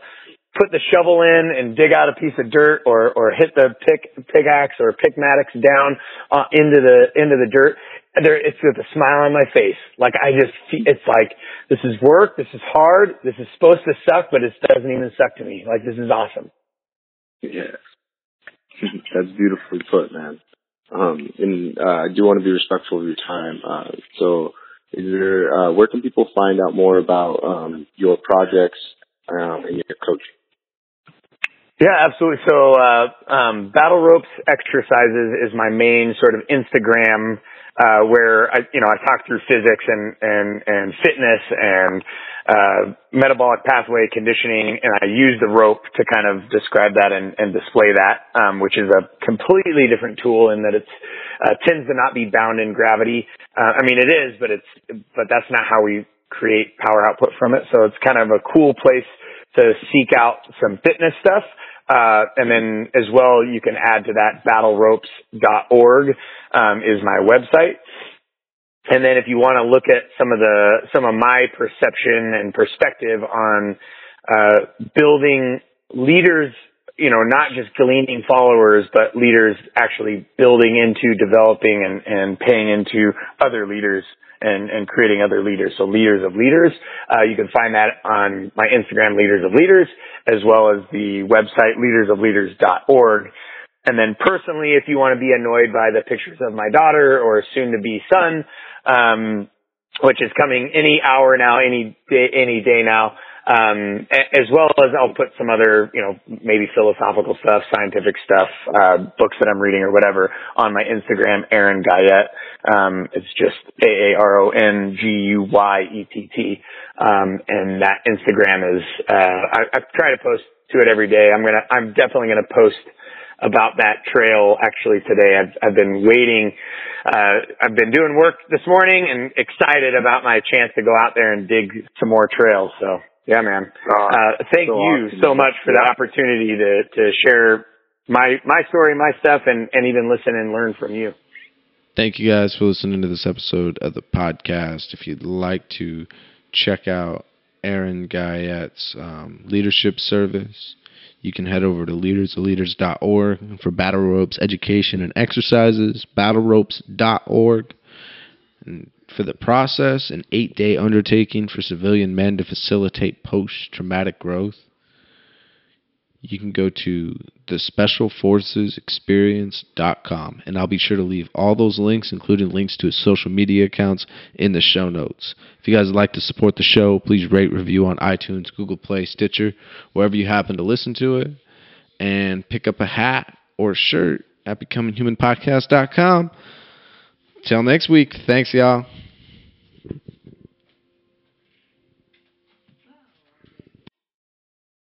put the shovel in and dig out a piece of dirt or or hit the pick pickaxe or pickmatics down uh, into the into the dirt there it's with a smile on my face like i just it's like this is work this is hard this is supposed to suck but it doesn't even suck to me like this is awesome yeah [LAUGHS] that's beautifully put man um, and uh, I do want to be respectful of your time. Uh, so, is there uh, where can people find out more about um, your projects um, and your coaching? Yeah, absolutely. So, uh, um, battle ropes exercises is my main sort of Instagram, uh, where I, you know, I talk through physics and, and, and fitness and, uh, metabolic pathway conditioning, and I use the rope to kind of describe that and, and display that, um, which is a completely different tool in that it's uh, tends to not be bound in gravity. Uh, I mean, it is, but it's but that's not how we create power output from it. So it's kind of a cool place to seek out some fitness stuff. Uh, and then as well, you can add to that battleropes.org, um, is my website. and then if you want to look at some of the some of my perception and perspective on uh, building leaders, you know, not just gleaning followers, but leaders actually building into developing and, and paying into other leaders and, and creating other leaders. So leaders of leaders. Uh, you can find that on my Instagram, Leaders of Leaders, as well as the website leadersofleaders.org. And then personally, if you want to be annoyed by the pictures of my daughter or soon to be son, um, which is coming any hour now, any day, any day now. Um, as well as I'll put some other, you know, maybe philosophical stuff, scientific stuff, uh, books that I'm reading or whatever on my Instagram, Aaron Guyett. Um, it's just A-A-R-O-N-G-U-Y-E-T-T. Um, and that Instagram is, uh, I, I try to post to it every day. I'm gonna, I'm definitely gonna post about that trail actually today. I've, I've been waiting. Uh, I've been doing work this morning and excited about my chance to go out there and dig some more trails. So yeah, man. Oh, Uh, thank so you awesome, so much for the Yeah. opportunity to, to share my, my story, my stuff and, and even listen and learn from you. Thank you guys for listening to this episode of the podcast. If you'd like to check out Aaron Guyet's um, leadership service, you can head over to leadersofleaders.org for battle ropes education and exercises, battleropes.org. And for the process, an eight day undertaking for civilian men to facilitate post traumatic growth. You can go to the specialforcesexperience.com and I'll be sure to leave all those links, including links to his social media accounts, in the show notes. If you guys would like to support the show, please rate, review on iTunes, Google Play, Stitcher, wherever you happen to listen to it, and pick up a hat or a shirt at becominghumanpodcast.com. Till next week, thanks, y'all.